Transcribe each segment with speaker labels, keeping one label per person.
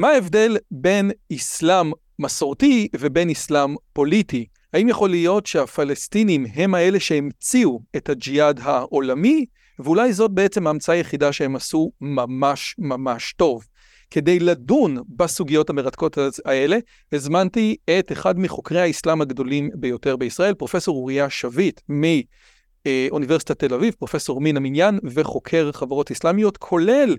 Speaker 1: מה ההבדל בין אסלאם מסורתי ובין אסלאם פוליטי? האם יכול להיות שהפלסטינים הם האלה שהמציאו את הג'יהאד העולמי, ואולי זאת בעצם ההמצאה היחידה שהם עשו ממש ממש טוב. כדי לדון בסוגיות המרתקות האלה, הזמנתי את אחד מחוקרי האסלאם הגדולים ביותר בישראל, פרופסור אוריה שביט מאוניברסיטת תל אביב, פרופסור מן המניין וחוקר חברות אסלאמיות, כולל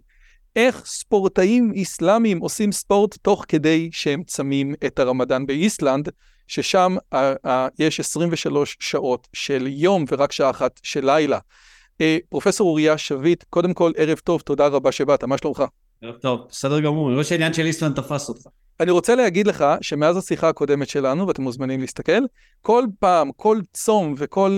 Speaker 1: איך ספורטאים אסלאמיים עושים ספורט תוך כדי שהם צמים את הרמדאן באיסלנד, ששם uh, uh, יש 23 שעות של יום ורק שעה אחת של לילה. Uh, פרופסור אוריה שביט, קודם כל ערב טוב, תודה רבה שבאת, מה שלומך?
Speaker 2: ערב טוב, בסדר גמור, אני רואה שהעניין של איסלנד תפס אותך.
Speaker 1: אני רוצה להגיד לך שמאז השיחה הקודמת שלנו, ואתם מוזמנים להסתכל, כל פעם, כל צום וכל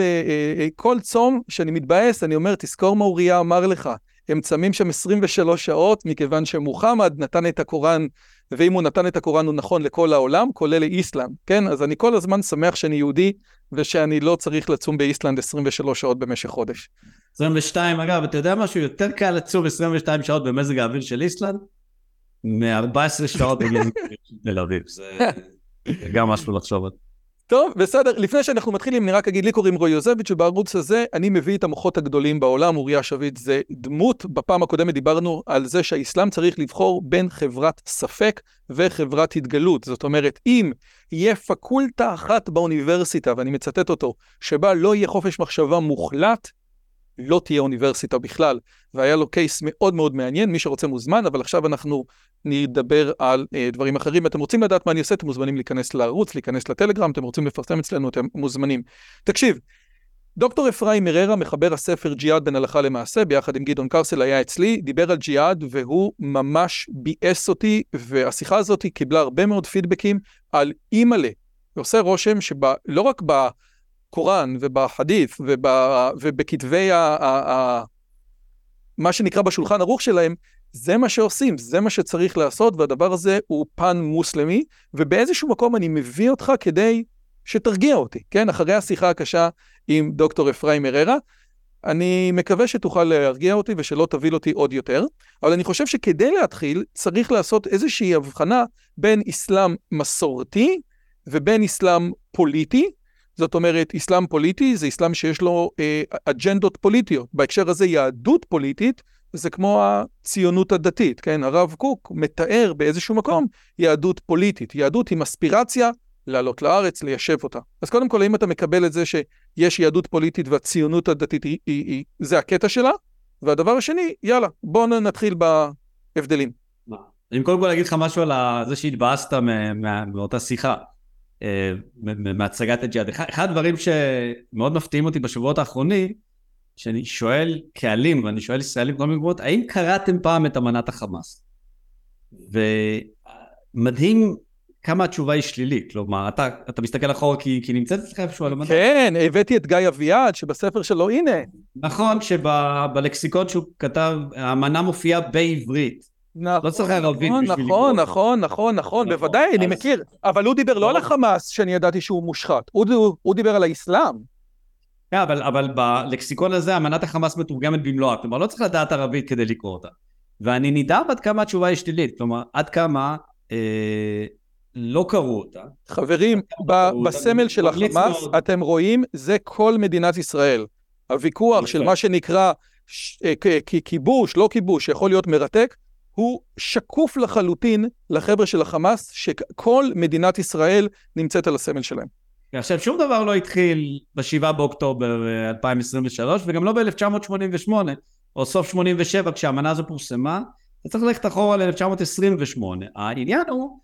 Speaker 1: כל צום שאני מתבאס, אני אומר, תזכור מה אוריה אמר לך. הם צמים שם 23 שעות, מכיוון שמוחמד נתן את הקוראן, ואם הוא נתן את הקוראן הוא נכון לכל העולם, כולל לאיסלאם, כן? אז אני כל הזמן שמח שאני יהודי, ושאני לא צריך לצום באיסלנד 23 שעות במשך חודש.
Speaker 2: 22, אגב, אתה יודע משהו? יותר קל לצום 22 שעות במזג האוויר של איסלנד, מ-14 שעות בגיל תל אביב. זה גם משהו לחשוב על.
Speaker 1: טוב, בסדר. לפני שאנחנו מתחילים, אני רק אגיד, לי קוראים רועי יוזביץ', ובערוץ הזה אני מביא את המוחות הגדולים בעולם. אוריה שביט זה דמות. בפעם הקודמת דיברנו על זה שהאסלאם צריך לבחור בין חברת ספק וחברת התגלות. זאת אומרת, אם יהיה פקולטה אחת באוניברסיטה, ואני מצטט אותו, שבה לא יהיה חופש מחשבה מוחלט, לא תהיה אוניברסיטה בכלל. והיה לו קייס מאוד מאוד מעניין, מי שרוצה מוזמן, אבל עכשיו אנחנו נדבר על uh, דברים אחרים. אתם רוצים לדעת מה אני עושה, אתם מוזמנים להיכנס לערוץ, להיכנס לטלגרם, אתם רוצים לפרסם אצלנו, אתם מוזמנים. תקשיב, דוקטור אפרים מררה, מחבר הספר ג'יהאד בין הלכה למעשה, ביחד עם גדעון קרסל היה אצלי, דיבר על ג'יהאד והוא ממש ביאס אותי, והשיחה הזאת קיבלה הרבה מאוד פידבקים על אימא'לה. ועושה רושם שלא רק בקוראן ובחדית' וב, ובכתבי ה, ה, ה, מה שנקרא בשולחן ערוך שלהם, זה מה שעושים, זה מה שצריך לעשות, והדבר הזה הוא פן מוסלמי, ובאיזשהו מקום אני מביא אותך כדי שתרגיע אותי, כן? אחרי השיחה הקשה עם דוקטור אפרים אררה, אני מקווה שתוכל להרגיע אותי ושלא תביל אותי עוד יותר, אבל אני חושב שכדי להתחיל צריך לעשות איזושהי הבחנה בין אסלאם מסורתי ובין אסלאם פוליטי. זאת אומרת, אסלאם פוליטי זה אסלאם שיש לו אה, אג'נדות פוליטיות. בהקשר הזה יהדות פוליטית זה כמו הציונות הדתית, כן? הרב קוק מתאר באיזשהו מקום יהדות פוליטית. יהדות עם אספירציה לעלות לארץ, ליישב אותה. אז קודם כל, האם אתה מקבל את זה שיש יהדות פוליטית והציונות הדתית היא, היא, היא, זה הקטע שלה? והדבר השני, יאללה, בואו נתחיל בהבדלים.
Speaker 2: אני קודם כל אגיד לך משהו על זה שהתבאסת מאותה שיחה, מהצגת הג'יהאד. אחד הדברים שמאוד מפתיעים אותי בשבועות האחרונים, שאני שואל קהלים, ואני שואל ישראלים בכל מיני מקומות, האם קראתם פעם את אמנת החמאס? ומדהים כמה התשובה היא שלילית, כלומר, אתה, אתה מסתכל אחורה כי, כי נמצאת אצלך איפשהו על
Speaker 1: המדע. כן, הבאתי את גיא אביעד, שבספר שלו, הנה.
Speaker 2: נכון, שבלקסיקון שהוא כתב, האמנה מופיעה בעברית. נכון, לא צריך ערבית
Speaker 1: נכון, בשביל. נכון, נכון, נכון, נכון, בוודאי, אני מכיר. אבל הוא דיבר לא על החמאס, שאני ידעתי שהוא מושחת, הוא דיבר על האסלאם.
Speaker 2: כן, אבל, אבל בלקסיקון הזה אמנת החמאס מתורגמת במלואה, כלומר לא צריך לדעת ערבית כדי לקרוא אותה. ואני נדהם עד כמה התשובה היא שלילית, כלומר עד כמה אה, לא קראו אותה.
Speaker 1: חברים, ב- בסמל של החמאס מאוד. אתם רואים, זה כל מדינת ישראל. הוויכוח של מה שנקרא ש- אה, כיבוש, לא כיבוש, שיכול להיות מרתק, הוא שקוף לחלוטין לחבר'ה של החמאס, שכל מדינת ישראל נמצאת על הסמל שלהם.
Speaker 2: עכשיו שום דבר לא התחיל ב-7 באוקטובר 2023 אה, וגם לא ב-1988 או סוף 87 כשהאמנה הזו פורסמה, אתה צריך ללכת אחורה ל-1928. העניין הוא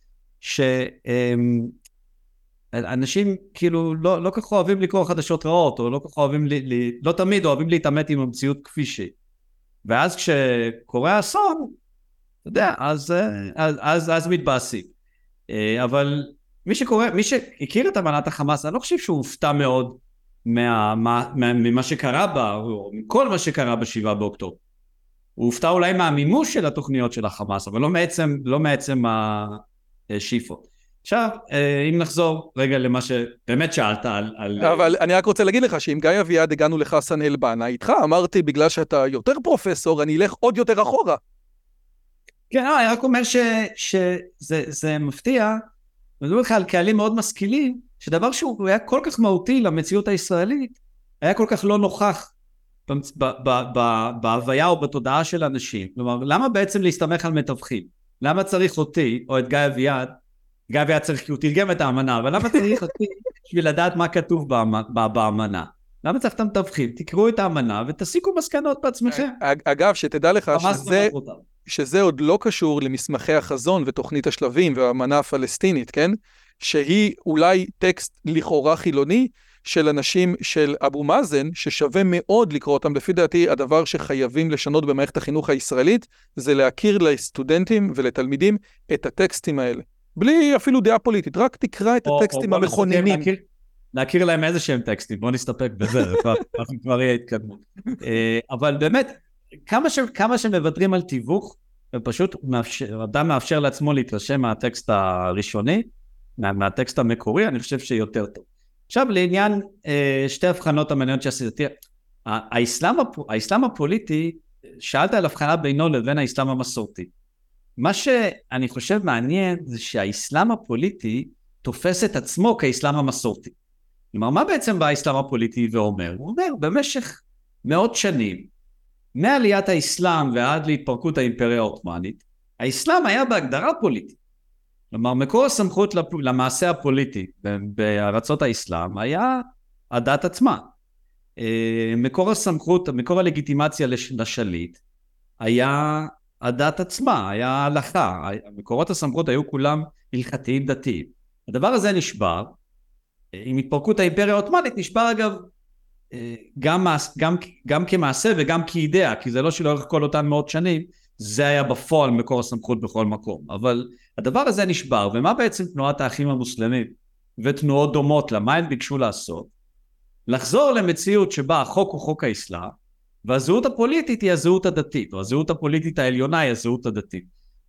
Speaker 2: שאנשים כאילו לא, לא כך אוהבים לקרוא חדשות רעות או לא כך אוהבים, לי, לי, לא תמיד אוהבים להתעמת עם המציאות כפי שהיא. ואז כשקורה אסון, אתה יודע, אז, אה, אז, אז, אז מתבאסים. אה, אבל מי שקורא, מי שהכיר את אמנת החמאס, אני לא חושב שהוא הופתע מאוד מה, מה, מה, ממה שקרה בה, או מכל מה שקרה בשבעה באוקטובר. הוא הופתע אולי מהמימוש של התוכניות של החמאס, אבל לא מעצם, לא מעצם השאיפות. עכשיו, אה, אם נחזור רגע למה שבאמת שאלת על... על...
Speaker 1: אבל אני רק רוצה להגיד לך שאם גיא אביעד הגענו לחסן אל-בנה איתך, אמרתי בגלל שאתה יותר פרופסור, אני אלך עוד יותר אחורה.
Speaker 2: כן, לא, אני רק אומר שזה מפתיע, אני מדבר לך על קהלים מאוד משכילים, שדבר שהוא היה כל כך מהותי למציאות הישראלית, היה כל כך לא נוכח בהוויה או בתודעה של אנשים. כלומר, למה בעצם להסתמך על מתווכים? למה צריך אותי, או את גיא אביעד, גיא אביעד צריך, כי הוא תרגם את האמנה, אבל למה צריך אותי בשביל לדעת מה כתוב באמנה? למה צריך את המתווכים? תקראו את האמנה ותסיקו מסקנות בעצמכם.
Speaker 1: אגב, שתדע לך שזה, שזה עוד לא קשור למסמכי החזון ותוכנית השלבים והאמנה הפלסטינית, כן? שהיא אולי טקסט לכאורה חילוני, של אנשים של אבו מאזן, ששווה מאוד לקרוא אותם. לפי דעתי, הדבר שחייבים לשנות במערכת החינוך הישראלית, זה להכיר לסטודנטים ולתלמידים את הטקסטים האלה. בלי אפילו דעה פוליטית, רק תקרא את או, הטקסטים או המכוננים.
Speaker 2: להכיר, להם איזה שהם טקסטים, בוא נסתפק בזה, כבר יהיה התקדמות. אה, אבל באמת, כמה, ש, כמה שמוותרים על תיווך, ופשוט מאפשר, אדם מאפשר לעצמו להתרשם מהטקסט הראשוני, מה, מהטקסט המקורי, אני חושב שיותר טוב. עכשיו לעניין אה, שתי הבחנות המעניינות שעשיתי. האסלאם, האסלאם הפוליטי, שאלת על הבחנה בינו לבין האסלאם המסורתי. מה שאני חושב מעניין זה שהאסלאם הפוליטי תופס את עצמו כאסלאם המסורתי. כלומר, מה בעצם בא האסלאם הפוליטי ואומר? הוא אומר, במשך מאות שנים, מעליית האסלאם ועד להתפרקות האימפריה העות'מאנית, האסלאם היה בהגדרה פוליטית. כלומר, מקור הסמכות למעשה הפוליטי בארצות האסלאם היה הדת עצמה. אה, מקור הסמכות, מקור הלגיטימציה לשליט היה הדת עצמה, היה ההלכה. מקורות הסמכות היו כולם הלכתיים דתיים. הדבר הזה נשבר. עם התפרקות האימפריה העות'מאנית נשבר אגב גם, גם, גם כמעשה וגם כאידאה, כי זה לא שלאורך כל אותן מאות שנים זה היה בפועל מקור הסמכות בכל מקום. אבל הדבר הזה נשבר, ומה בעצם תנועת האחים המוסלמים ותנועות דומות לה, מה הם ביקשו לעשות? לחזור למציאות שבה החוק הוא חוק האסלאם, והזהות הפוליטית היא הזהות הדתית, או הזהות הפוליטית העליונה היא הזהות הדתית.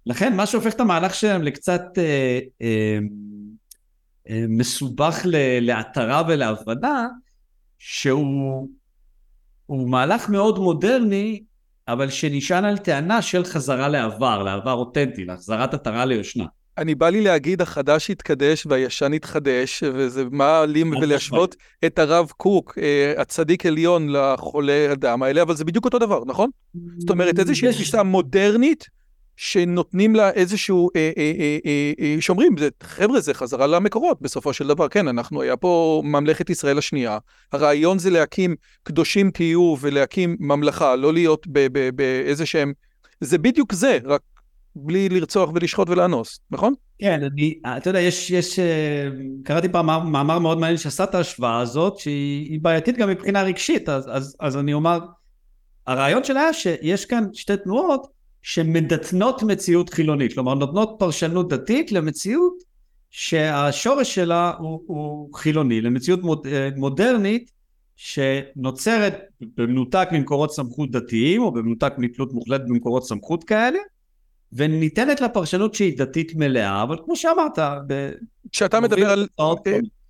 Speaker 2: לכן מה שהופך את המהלך שלהם לקצת אה, אה, אה, מסובך להתרה ולהבנה, שהוא מהלך מאוד מודרני אבל שנשען על טענה של חזרה לעבר, לעבר אותנטי, להחזרת עטרה ליושנה.
Speaker 1: אני בא לי להגיד, החדש יתקדש והישן יתחדש, וזה מה לי ולהשוות את הרב קוק, אה, הצדיק עליון לחולי אדם האלה, אבל זה בדיוק אותו דבר, נכון? זאת אומרת, איזושהי תפיסה מודרנית, שנותנים לה איזשהו, אה, אה, אה, אה, אה, שאומרים, זה, חבר'ה, זה חזרה למקורות בסופו של דבר. כן, אנחנו, היה פה ממלכת ישראל השנייה. הרעיון זה להקים קדושים תהיו ולהקים ממלכה, לא להיות באיזה שהם... זה בדיוק זה, רק בלי לרצוח ולשחוט ולאנוס, נכון?
Speaker 2: כן, אני, אתה יודע, יש, יש, אה, קראתי פעם מאמר מאוד מעניין שעשה את ההשוואה הזאת, שהיא בעייתית גם מבחינה רגשית, אז, אז, אז אני אומר, הרעיון שלה שיש כאן שתי תנועות, שמדתנות מציאות חילונית, כלומר נותנות פרשנות דתית למציאות שהשורש שלה הוא, הוא חילוני, למציאות מוד, אה, מודרנית שנוצרת במנותק ממקורות סמכות דתיים או במנותק מתלות מוחלטת במקורות סמכות כאלה וניתנת לה פרשנות שהיא דתית מלאה, אבל כמו שאמרת,
Speaker 1: כשאתה מדבר על...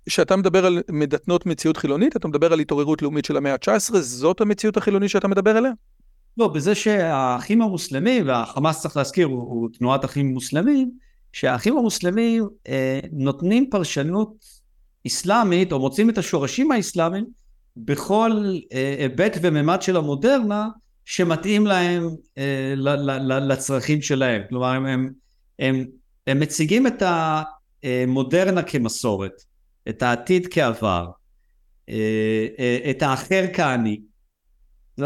Speaker 1: כשאתה מדבר על מדתנות מציאות חילונית, אתה מדבר על התעוררות לאומית של המאה ה-19, זאת המציאות החילונית שאתה מדבר עליה?
Speaker 2: לא, בזה שהאחים המוסלמים, והחמאס צריך להזכיר הוא, הוא תנועת אחים מוסלמים, שהאחים המוסלמים אה, נותנים פרשנות אסלאמית, או מוצאים את השורשים האסלאמיים, בכל אה, היבט וממד של המודרנה, שמתאים להם אה, ל, ל, ל, לצרכים שלהם. כלומר, הם, הם, הם, הם מציגים את המודרנה כמסורת, את העתיד כעבר, אה, אה, את האחר כעני.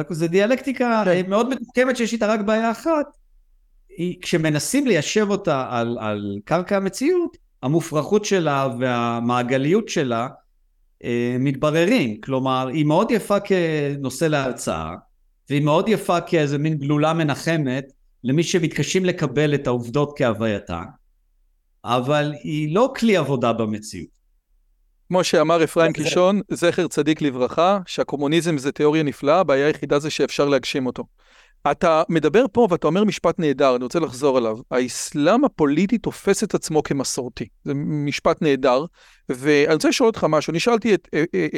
Speaker 2: זה דיאלקטיקה כן. מאוד מתוחכמת שיש איתה רק בעיה אחת. היא, כשמנסים ליישב אותה על, על קרקע המציאות, המופרכות שלה והמעגליות שלה אה, מתבררים. כלומר, היא מאוד יפה כנושא להרצאה, והיא מאוד יפה כאיזה מין גלולה מנחמת למי שמתקשים לקבל את העובדות כהווייתה, אבל היא לא כלי עבודה במציאות.
Speaker 1: כמו שאמר אפרים קישון, זכר צדיק לברכה, שהקומוניזם זה תיאוריה נפלאה, הבעיה היחידה זה שאפשר להגשים אותו. אתה מדבר פה ואתה אומר משפט נהדר, אני רוצה לחזור עליו. האסלאם הפוליטי תופס את עצמו כמסורתי. זה משפט נהדר. ואני רוצה לשאול אותך משהו, אני שאלתי את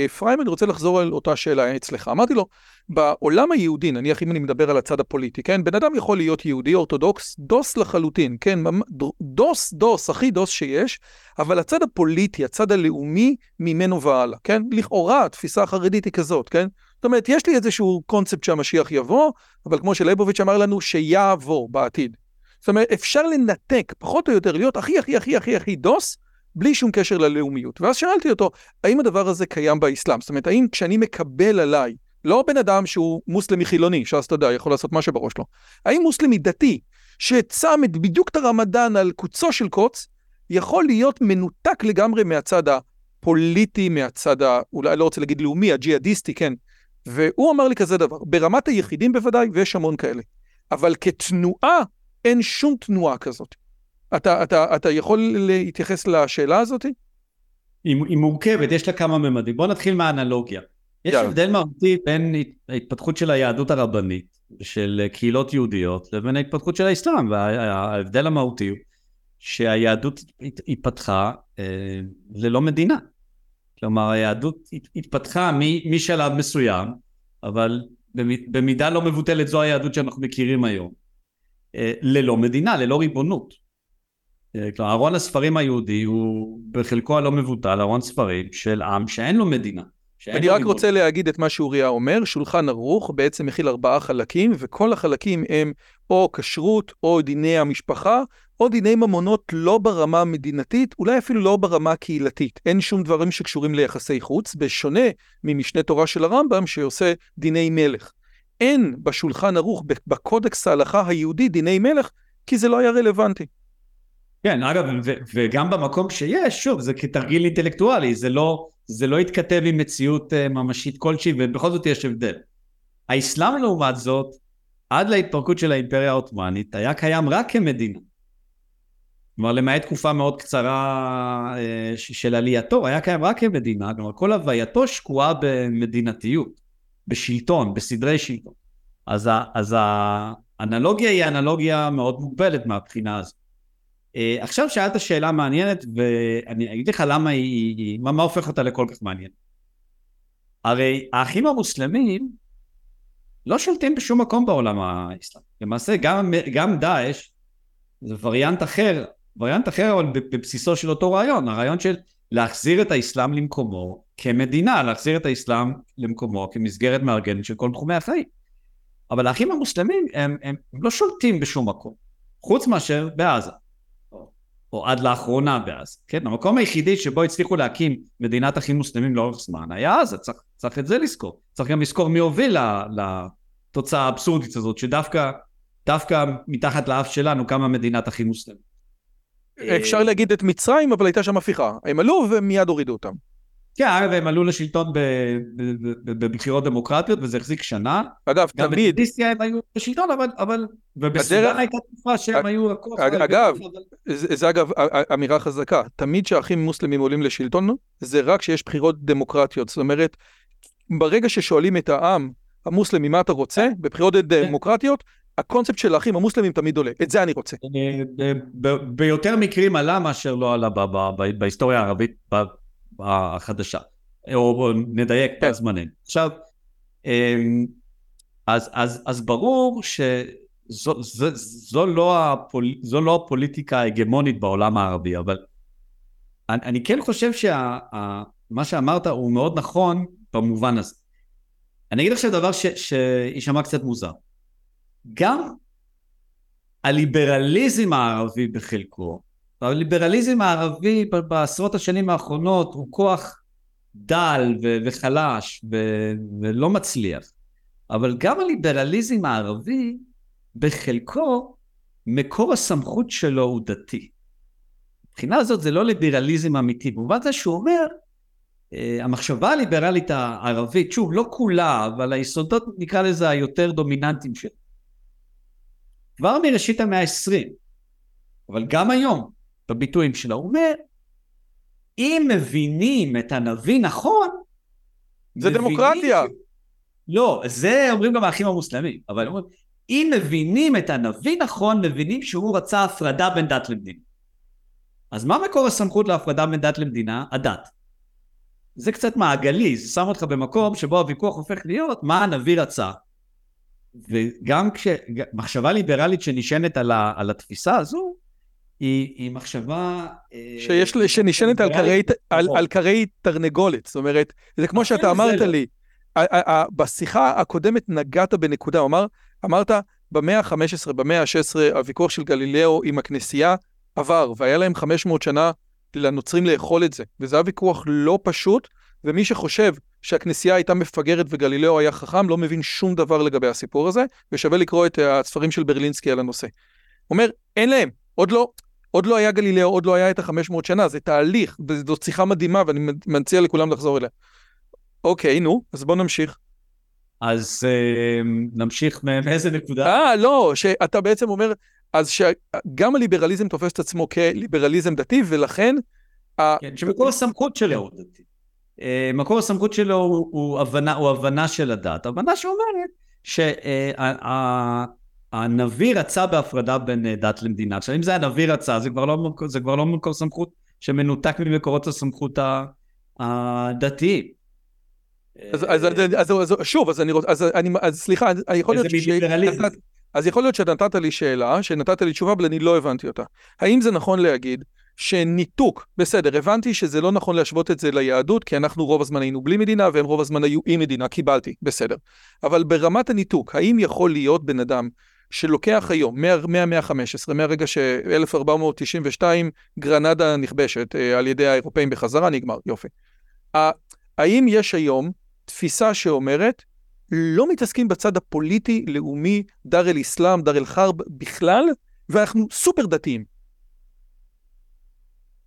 Speaker 1: אפרים, אני רוצה לחזור על אותה שאלה אצלך. אמרתי לו, בעולם היהודי, נניח אם אני מדבר על הצד הפוליטי, כן? בן אדם יכול להיות יהודי אורתודוקס, דוס לחלוטין, כן? דוס, דוס, הכי דוס שיש, אבל הצד הפוליטי, הצד הלאומי, ממנו והלאה, כן? לכאורה, התפיסה החרדית היא כזאת, כן? זאת אומרת, יש לי איזשהו קונספט שהמשיח יבוא, אבל כמו שלייבוביץ' אמר לנו, שיעבור בעתיד. זאת אומרת, אפשר לנתק, פחות או יותר, להיות הכי הכי הכי הכי הכי דוס, בלי שום קשר ללאומיות. ואז שאלתי אותו, האם הדבר הזה קיים באסלאם? זאת אומרת, האם כשאני מקבל עליי, לא בן אדם שהוא מוסלמי חילוני, שאז אתה יודע, יכול לעשות מה שבראש לו, האם מוסלמי דתי, שצם בדיוק את הרמדאן על קוצו של קוץ, יכול להיות מנותק לגמרי מהצד הפוליטי, מהצד ה... אולי לא רוצה להגיד לאומי, הג'יהאדיסטי, כן, והוא אמר לי כזה דבר, ברמת היחידים בוודאי, ויש המון כאלה, אבל כתנועה, אין שום תנועה כזאת. אתה, אתה, אתה יכול להתייחס לשאלה הזאת?
Speaker 2: היא, היא מורכבת, יש לה כמה ממדים. בוא נתחיל מהאנלוגיה. יש יאללה. הבדל מהותי בין ההתפתחות של היהדות הרבנית, של קהילות יהודיות, לבין ההתפתחות של האסלאם, וההבדל המהותי הוא שהיהדות התפתחה אה, ללא מדינה. כלומר היהדות התפתחה משלב מסוים, אבל במידה לא מבוטלת זו היהדות שאנחנו מכירים היום, אה, ללא מדינה, ללא ריבונות. אה, כלומר, ארון הספרים היהודי הוא בחלקו הלא מבוטל ארון ספרים של עם שאין לו מדינה.
Speaker 1: אני רק רוצה להגיד את מה שאוריה אומר, שולחן ערוך בעצם מכיל ארבעה חלקים, וכל החלקים הם או כשרות, או דיני המשפחה, או דיני ממונות לא ברמה המדינתית, אולי אפילו לא ברמה הקהילתית. אין שום דברים שקשורים ליחסי חוץ, בשונה ממשנה תורה של הרמב"ם שעושה דיני מלך. אין בשולחן ערוך, בקודקס ההלכה היהודי, דיני מלך, כי זה לא היה רלוונטי.
Speaker 2: כן, אגב, ו- וגם במקום שיש, שוב, זה כתרגיל אינטלקטואלי, זה לא, זה לא התכתב עם מציאות uh, ממשית כלשהי, ובכל זאת יש הבדל. האסלאם לעומת זאת, עד להתפרקות של האימפריה העות'מאנית, היה קיים רק כמדינה. כלומר, למעט תקופה מאוד קצרה uh, של עלייתו, היה קיים רק כמדינה, כלומר, כל הווייתו שקועה במדינתיות, בשלטון, בסדרי שלטון. אז, ה- אז האנלוגיה היא אנלוגיה מאוד מוגבלת מהבחינה הזאת. Uh, עכשיו שאלת שאלה מעניינת ואני אגיד לך למה היא, מה, מה הופך אותה לכל כך מעניינת. הרי האחים המוסלמים לא שולטים בשום מקום בעולם האסלאם. למעשה גם, גם דאעש זה וריאנט אחר, וריאנט אחר אבל בבסיסו של אותו רעיון, הרעיון של להחזיר את האסלאם למקומו כמדינה, להחזיר את האסלאם למקומו כמסגרת מארגנת של כל תחומי החיים. אבל האחים המוסלמים הם, הם, הם לא שולטים בשום מקום, חוץ מאשר בעזה. או עד לאחרונה בעזה, כן? המקום היחידי שבו הצליחו להקים מדינת אחים מוסלמים לאורך זמן היה עזה, צריך, צריך את זה לזכור. צריך גם לזכור מי הוביל לתוצאה האבסורדית הזאת, שדווקא דווקא מתחת לאף שלנו קמה מדינת אחים מוסלמים.
Speaker 1: אפשר להגיד את מצרים, אבל הייתה שם הפיכה. הם עלו ומיד הורידו אותם.
Speaker 2: כן, אגב, הם עלו לשלטון בבחירות דמוקרטיות, וזה החזיק שנה.
Speaker 1: אגב, תמיד... גם
Speaker 2: בדיסטיה הם היו בשלטון, אבל... אבל ובסודן הייתה תקופה שהם היו הכוח...
Speaker 1: אגב, זה אגב אמירה חזקה. תמיד כשאחים מוסלמים עולים לשלטון, זה רק כשיש בחירות דמוקרטיות. זאת אומרת, ברגע ששואלים את העם המוסלמי מה אתה רוצה, בבחירות דמוקרטיות, הקונספט של האחים המוסלמים תמיד עולה, את זה אני רוצה.
Speaker 2: אה, ביותר מקרים עלה מאשר לא עלה בהיסטוריה הערבית החדשה, או נדייק כן. בזמנים. עכשיו, אמ, אז, ברור שזו זו, זו לא, לא הפוליטיקה ההגמונית בעולם הערבי, אבל אני כן חושב שמה שאמרת הוא מאוד נכון במובן הזה. אני אגיד עכשיו דבר שיישמע קצת מוזר. גם הליברליזם הערבי בחלקו הליברליזם הערבי בעשרות השנים האחרונות הוא כוח דל וחלש ולא מצליח. אבל גם הליברליזם הערבי בחלקו מקור הסמכות שלו הוא דתי. מבחינה הזאת זה לא ליברליזם אמיתי, במובן זה שהוא אומר אה, המחשבה הליברלית הערבית, שוב לא כולה, אבל היסודות נקרא לזה היותר דומיננטיים שלה. כבר מראשית המאה ה-20, אבל גם היום, בביטויים שלו. הוא אומר, אם מבינים את הנביא נכון,
Speaker 1: זה דמוקרטיה. ש...
Speaker 2: לא, זה אומרים גם האחים המוסלמים, אבל אומרים, אם מבינים את הנביא נכון, מבינים שהוא רצה הפרדה בין דת למדינה. אז מה מקור הסמכות להפרדה בין דת למדינה? הדת. זה קצת מעגלי, זה שם אותך במקום שבו הוויכוח הופך להיות מה הנביא רצה. וגם כשמחשבה ליברלית שנשענת על, ה, על התפיסה הזו, היא, היא מחשבה...
Speaker 1: אה, שיש, שנשענת על קרי, על, נכון. על קרי תרנגולת, זאת אומרת, זה כמו שאתה אמרת לא. לי, בשיחה הקודמת נגעת בנקודה, אמר, אמרת, במאה ה-15, במאה ה-16, הוויכוח של גלילאו עם הכנסייה עבר, והיה להם 500 שנה לנוצרים לאכול את זה, וזה היה ויכוח לא פשוט, ומי שחושב שהכנסייה הייתה מפגרת וגלילאו היה חכם, לא מבין שום דבר לגבי הסיפור הזה, ושווה לקרוא את הספרים של ברלינסקי על הנושא. הוא אומר, אין להם, עוד לא, עוד לא היה גלילאו, עוד לא היה את החמש מאות שנה, זה תהליך, וזו שיחה מדהימה, ואני מציע לכולם לחזור אליה. אוקיי, נו, אז בוא נמשיך.
Speaker 2: אז אה, נמשיך מאיזה נקודה?
Speaker 1: אה, לא, שאתה בעצם אומר, אז שגם הליברליזם תופס את עצמו כליברליזם דתי, ולכן...
Speaker 2: כן, שמקור הסמכות שלו הוא דתי. אה, מקור הסמכות שלו הוא, הוא, הבנה, הוא הבנה של הדת. הבנה שאומרת שהנביא רצה בהפרדה בין אה, דת למדינה. עכשיו אם זה הנביא רצה זה כבר לא, זה כבר לא מקור סמכות שמנותק ממקורות הסמכות הדתיים.
Speaker 1: אז, אז, אז, אז, אז שוב, אז אני רוצה, אז, אני, אז סליחה, יכול להיות ש... אז יכול להיות שנתת לי שאלה, שנתת לי תשובה, אבל אני לא הבנתי אותה. האם זה נכון להגיד שניתוק, בסדר, הבנתי שזה לא נכון להשוות את זה ליהדות, כי אנחנו רוב הזמן היינו בלי מדינה, והם רוב הזמן היו עם מדינה, קיבלתי, בסדר. אבל ברמת הניתוק, האם יכול להיות בן אדם שלוקח היום, מהמאה ה-15, מהרגע ש-1492 גרנדה נכבשת אה, על ידי האירופאים בחזרה, נגמר, יופי. האם יש היום תפיסה שאומרת, לא מתעסקים בצד הפוליטי-לאומי, דאר אל-אסלאם, דאר אל-חרב בכלל, ואנחנו סופר דתיים.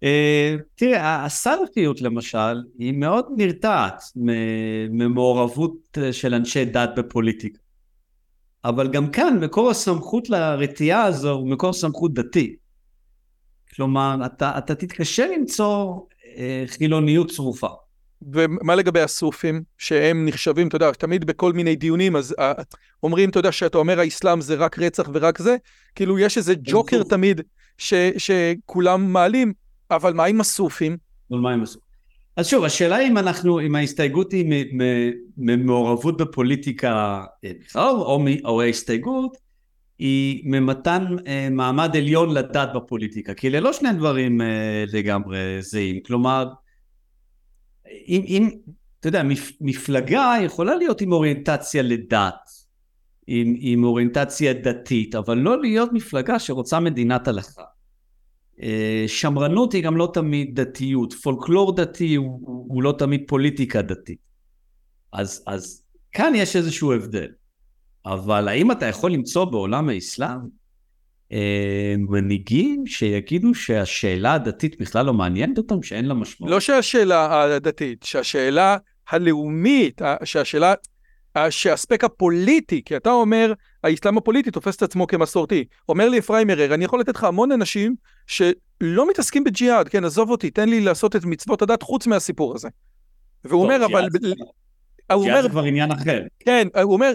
Speaker 2: אה, תראה, הסלפיות למשל היא מאוד נרתעת ממעורבות אה, של אנשי דת בפוליטיקה. אבל גם כאן מקור הסמכות לרתיעה הזו הוא מקור סמכות דתי. כלומר, אתה, אתה תתקשה למצוא אה, חילוניות צרופה.
Speaker 1: ומה לגבי הסופים, שהם נחשבים, אתה יודע, תמיד בכל מיני דיונים, אז uh, אומרים, אתה יודע, שאתה אומר האסלאם זה רק רצח ורק זה, כאילו יש איזה ג'וקר תמיד ש, שכולם מעלים, אבל מה עם הסופים?
Speaker 2: אבל מה עם הסופים? אז שוב, השאלה אם אנחנו, אם ההסתייגות היא ממעורבות בפוליטיקה אה, בכלל, או, או ההסתייגות היא ממתן אה, מעמד עליון לדת בפוליטיקה, כי אלה לא שני דברים אה, לגמרי זהים, כלומר, אם, אם, אתה יודע, מפלגה יכולה להיות עם אוריינטציה לדת, עם, עם אוריינטציה דתית, אבל לא להיות מפלגה שרוצה מדינת הלכה. אה, שמרנות היא גם לא תמיד דתיות, פולקלור דתי הוא, הוא לא תמיד פוליטיקה דתית. אז, אז כאן יש איזשהו הבדל. אבל האם אתה יכול למצוא בעולם האסלאם אה, מנהיגים שיגידו שהשאלה הדתית בכלל לא מעניינת אותם, שאין לה משמעות?
Speaker 1: לא שהשאלה הדתית, שהשאלה הלאומית, שהשאלה, שהאספקט הפוליטי, כי אתה אומר, האסלאם הפוליטי תופס את עצמו כמסורתי. אומר לי אפרים הרר, אני יכול לתת לך המון אנשים שלא מתעסקים בג'יהאד, כן, עזוב אותי, תן לי לעשות את מצוות הדת חוץ מהסיפור הזה. והוא אומר, אבל...
Speaker 2: הוא אומר... זה כבר עניין אחר.
Speaker 1: כן, הוא אומר,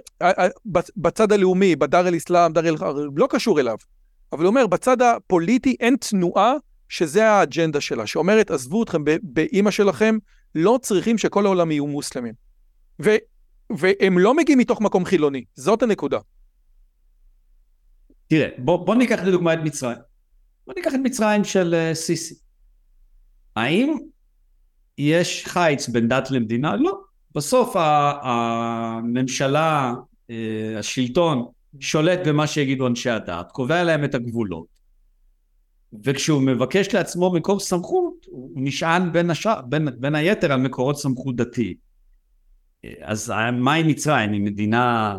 Speaker 1: בצד הלאומי, בדר אל אסלאם, דר אל... לא קשור אליו. אבל הוא אומר, בצד הפוליטי אין תנועה שזה האג'נדה שלה, שאומרת, עזבו אתכם באימא שלכם, לא צריכים שכל העולם יהיו מוסלמים. והם לא מגיעים מתוך מקום חילוני, זאת הנקודה.
Speaker 2: תראה, בוא, בוא ניקח לדוגמה את מצרים. בוא ניקח את מצרים של uh, סיסי. האם יש חיץ בין דת למדינה? לא. בסוף הממשלה, uh, השלטון, שולט במה שיגידו אנשי הדת, קובע להם את הגבולות. וכשהוא מבקש לעצמו מקור סמכות, הוא נשען בין, השאר, בין, בין היתר על מקורות סמכות דתי. אז מה עם מצרים? היא מדינה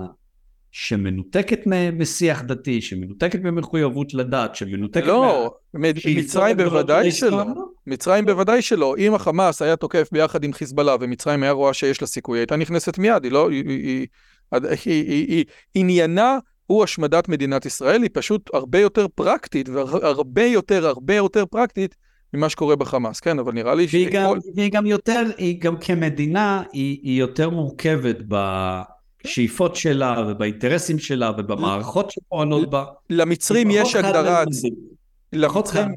Speaker 2: שמנותקת משיח דתי, שמנותקת ממחויבות לדת, שמנותקת...
Speaker 1: לא, מה... מצרים בוודאי שלא. מצרים בוודאי שלא. אם החמאס היה תוקף ביחד עם חיזבאללה ומצרים היה רואה שיש לה סיכוי, הייתה נכנסת מיד, היא לא... היא, היא, היא, היא, היא, עניינה הוא השמדת מדינת ישראל, היא פשוט הרבה יותר פרקטית, והרבה יותר, הרבה יותר פרקטית ממה שקורה בחמאס, כן, אבל נראה לי
Speaker 2: והיא גם, והיא גם יותר, היא גם כמדינה, היא, היא יותר מורכבת. בשאיפות שלה ובאינטרסים שלה ובמערכות שפועלות בה.
Speaker 1: למצרים
Speaker 2: היא
Speaker 1: יש הגדרה, למצרים.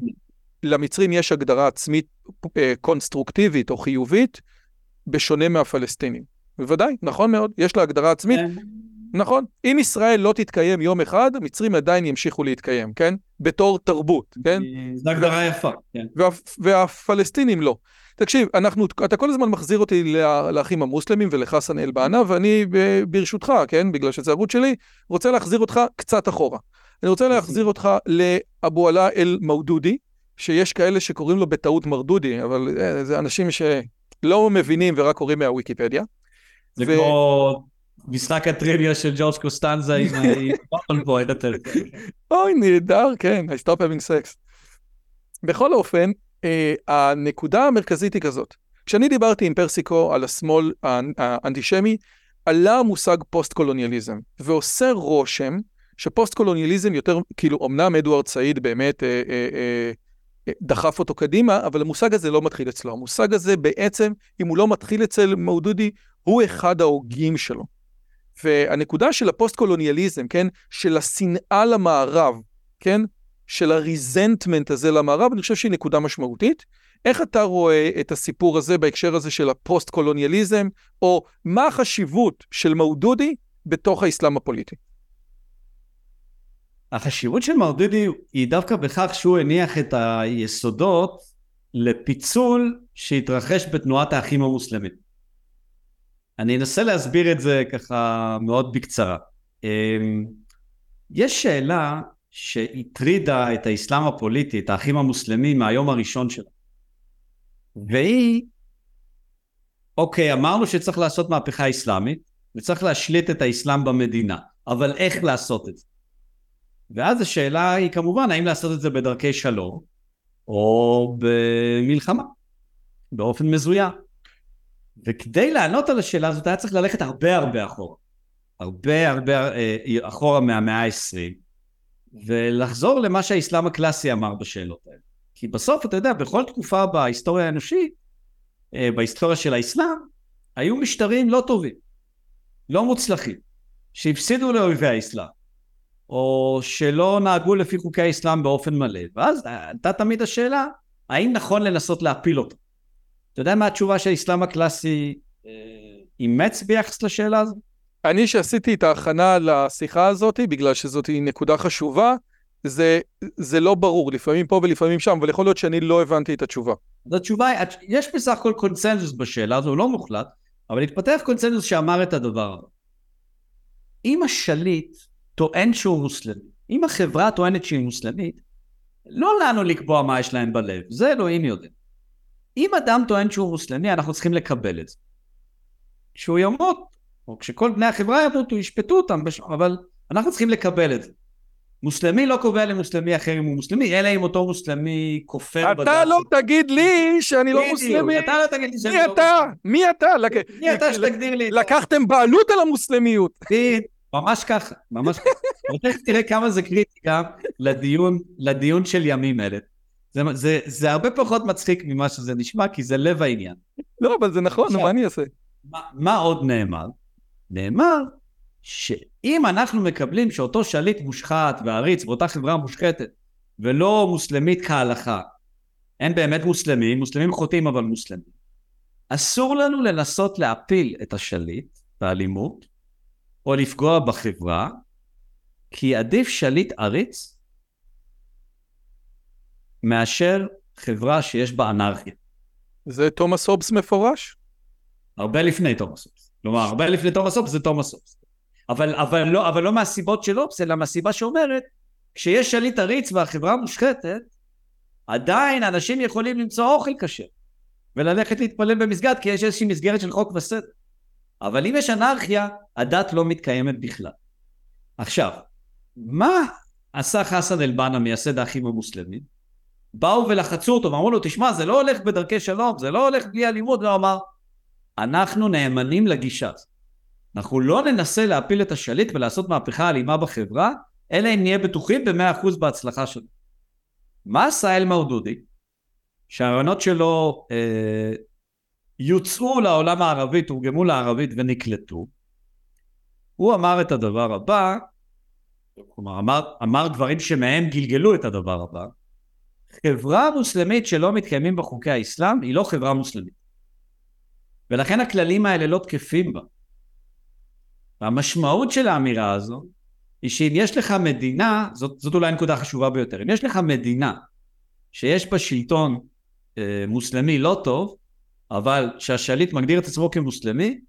Speaker 1: למצרים יש הגדרה עצמית אה, קונסטרוקטיבית או חיובית, בשונה מהפלסטינים. בוודאי, נכון מאוד, יש לה הגדרה עצמית,
Speaker 2: כן.
Speaker 1: נכון. אם ישראל לא תתקיים יום אחד, מצרים עדיין ימשיכו להתקיים, כן? בתור תרבות, כן?
Speaker 2: זו הגדרה יפה, כן.
Speaker 1: וה, והפלסטינים לא. תקשיב, אנחנו, אתה כל הזמן מחזיר אותי לאחים המוסלמים ולחסן אל-בנה, ואני ברשותך, כן, בגלל שזה ערוץ שלי, רוצה להחזיר אותך קצת אחורה. אני רוצה להחזיר אותך לאבו עלה אל-מאודודי, שיש כאלה שקוראים לו בטעות מרדודי, אבל אה, זה אנשים שלא מבינים ורק קוראים מהוויקיפדיה.
Speaker 2: זה
Speaker 1: ו-
Speaker 2: כמו משחק הטריוויה של ג'ורג' קוסטנזה עם ה- עם בוטלבוי, הטלפון.
Speaker 1: אוי, נהדר, כן, I stop having sex. בכל אופן, אה, הנקודה המרכזית היא כזאת. כשאני דיברתי עם פרסיקו על השמאל האנ- האנטישמי, עלה המושג פוסט-קולוניאליזם, ועושה רושם שפוסט-קולוניאליזם יותר, כאילו, אמנם אדוארד סעיד באמת אה, אה, דחף אותו קדימה, אבל המושג הזה לא מתחיל אצלו. המושג הזה בעצם, אם הוא לא מתחיל אצל מאודודי, הוא אחד ההוגים שלו. והנקודה של הפוסט-קולוניאליזם, כן, של השנאה למערב, כן, של ה resentment הזה למערב, אני חושב שהיא נקודה משמעותית. איך אתה רואה את הסיפור הזה בהקשר הזה של הפוסט-קולוניאליזם, או מה החשיבות של מאודודי בתוך האסלאם הפוליטי?
Speaker 2: החשיבות של מאודודי היא דווקא בכך שהוא הניח את היסודות לפיצול שהתרחש בתנועת האחים המוסלמים. אני אנסה להסביר את זה ככה מאוד בקצרה. אמ, יש שאלה שהטרידה את האסלאם הפוליטי, את האחים המוסלמים מהיום הראשון שלה. והיא, אוקיי, אמרנו שצריך לעשות מהפכה אסלאמית, וצריך להשליט את האסלאם במדינה, אבל איך לעשות את זה? ואז השאלה היא כמובן האם לעשות את זה בדרכי שלום או במלחמה, באופן מזוין. וכדי לענות על השאלה הזאת היה צריך ללכת הרבה הרבה אחורה. הרבה הרבה אה, אחורה מהמאה ה-20 ולחזור למה שהאסלאם הקלאסי אמר בשאלות האלה. כי בסוף אתה יודע בכל תקופה בהיסטוריה האנושית, אה, בהיסטוריה של האסלאם, היו משטרים לא טובים, לא מוצלחים, שהפסידו לאויבי האסלאם. או שלא נהגו לפי חוקי האסלאם באופן מלא. ואז הייתה תמיד השאלה, האם נכון לנסות להפיל אותו? אתה יודע מה התשובה שהאסלאם הקלאסי אה, אימץ ביחס לשאלה הזו?
Speaker 1: אני שעשיתי את ההכנה לשיחה הזאת, בגלל שזאת נקודה חשובה, זה, זה לא ברור, לפעמים פה ולפעמים שם, אבל יכול להיות שאני לא הבנתי את התשובה.
Speaker 2: אז התשובה היא, יש בסך הכל קונצנזוס בשאלה הזו, לא מוחלט, אבל התפתח קונצנזוס שאמר את הדבר הזה. אם השליט טוען שהוא מוסלמי, אם החברה טוענת שהיא מוסלמית, לא לנו לקבוע מה יש להם בלב, זה אלוהים יודע. אם אדם טוען שהוא מוסלמי, אנחנו צריכים לקבל את זה. כשהוא ימות, או כשכל בני החברה ימותו, ישפטו אותם, בש... אבל אנחנו צריכים לקבל את זה. מוסלמי לא קובע למוסלמי אחר אם הוא מוסלמי, אלא אם אותו מוסלמי כופר
Speaker 1: אתה לא תגיד לי שאני לא מוסלמי.
Speaker 2: אתה לא תגיד לי שאני לא
Speaker 1: אתה? מי אתה?
Speaker 2: מי אתה שתגדיר לי?
Speaker 1: לקחתם בעלות על המוסלמיות.
Speaker 2: ממש ככה, ממש ככה. תראה כמה זה קריטי גם לדיון של ימים אלה. זה, זה, זה הרבה פחות מצחיק ממה שזה נשמע, כי זה לב העניין.
Speaker 1: לא, אבל זה נכון, מה אני אעשה?
Speaker 2: מה, מה עוד נאמר? נאמר שאם אנחנו מקבלים שאותו שליט מושחת ועריץ באותה חברה מושחתת ולא מוסלמית כהלכה, אין באמת מוסלמים, מוסלמים חוטאים אבל מוסלמים, אסור לנו לנסות להפיל את השליט באלימות או לפגוע בחברה, כי עדיף שליט עריץ מאשר חברה שיש בה אנרכיה.
Speaker 1: זה תומאס הובס מפורש?
Speaker 2: הרבה לפני תומאס הובס. כלומר, הרבה לפני תומאס הובס זה תומאס הובס. אבל, אבל, לא, אבל לא מהסיבות של הובס, אלא מהסיבה שאומרת, כשיש שליט עריץ והחברה מושחתת, עדיין אנשים יכולים למצוא אוכל כשר, וללכת להתפלל במסגד, כי יש איזושהי מסגרת של חוק וסדר. אבל אם יש אנרכיה, הדת לא מתקיימת בכלל. עכשיו, מה עשה חסן אל-בנה, מייסד האחים המוסלמים? באו ולחצו אותו ואמרו לו, תשמע, זה לא הולך בדרכי שלום, זה לא הולך בלי אלימות, והוא אמר, אנחנו נאמנים לגישה הזאת. אנחנו לא ננסה להפיל את השליט ולעשות מהפכה אלימה בחברה, אלא אם נהיה בטוחים במאה אחוז בהצלחה שלו. מה עשה אל-מאודודי? שהרעיונות שלו אה, יוצאו לעולם הערבי, תורגמו לערבית ונקלטו. הוא אמר את הדבר הבא, כלומר אמר, אמר דברים שמהם גלגלו את הדבר הבא, חברה מוסלמית שלא מתקיימים בה חוקי האסלאם היא לא חברה מוסלמית. ולכן הכללים האלה לא תקפים בה. והמשמעות של האמירה הזו היא שאם יש לך מדינה, זאת, זאת אולי הנקודה החשובה ביותר, אם יש לך מדינה שיש בה שלטון אה, מוסלמי לא טוב, אבל שהשליט מגדיר את עצמו כמוסלמי,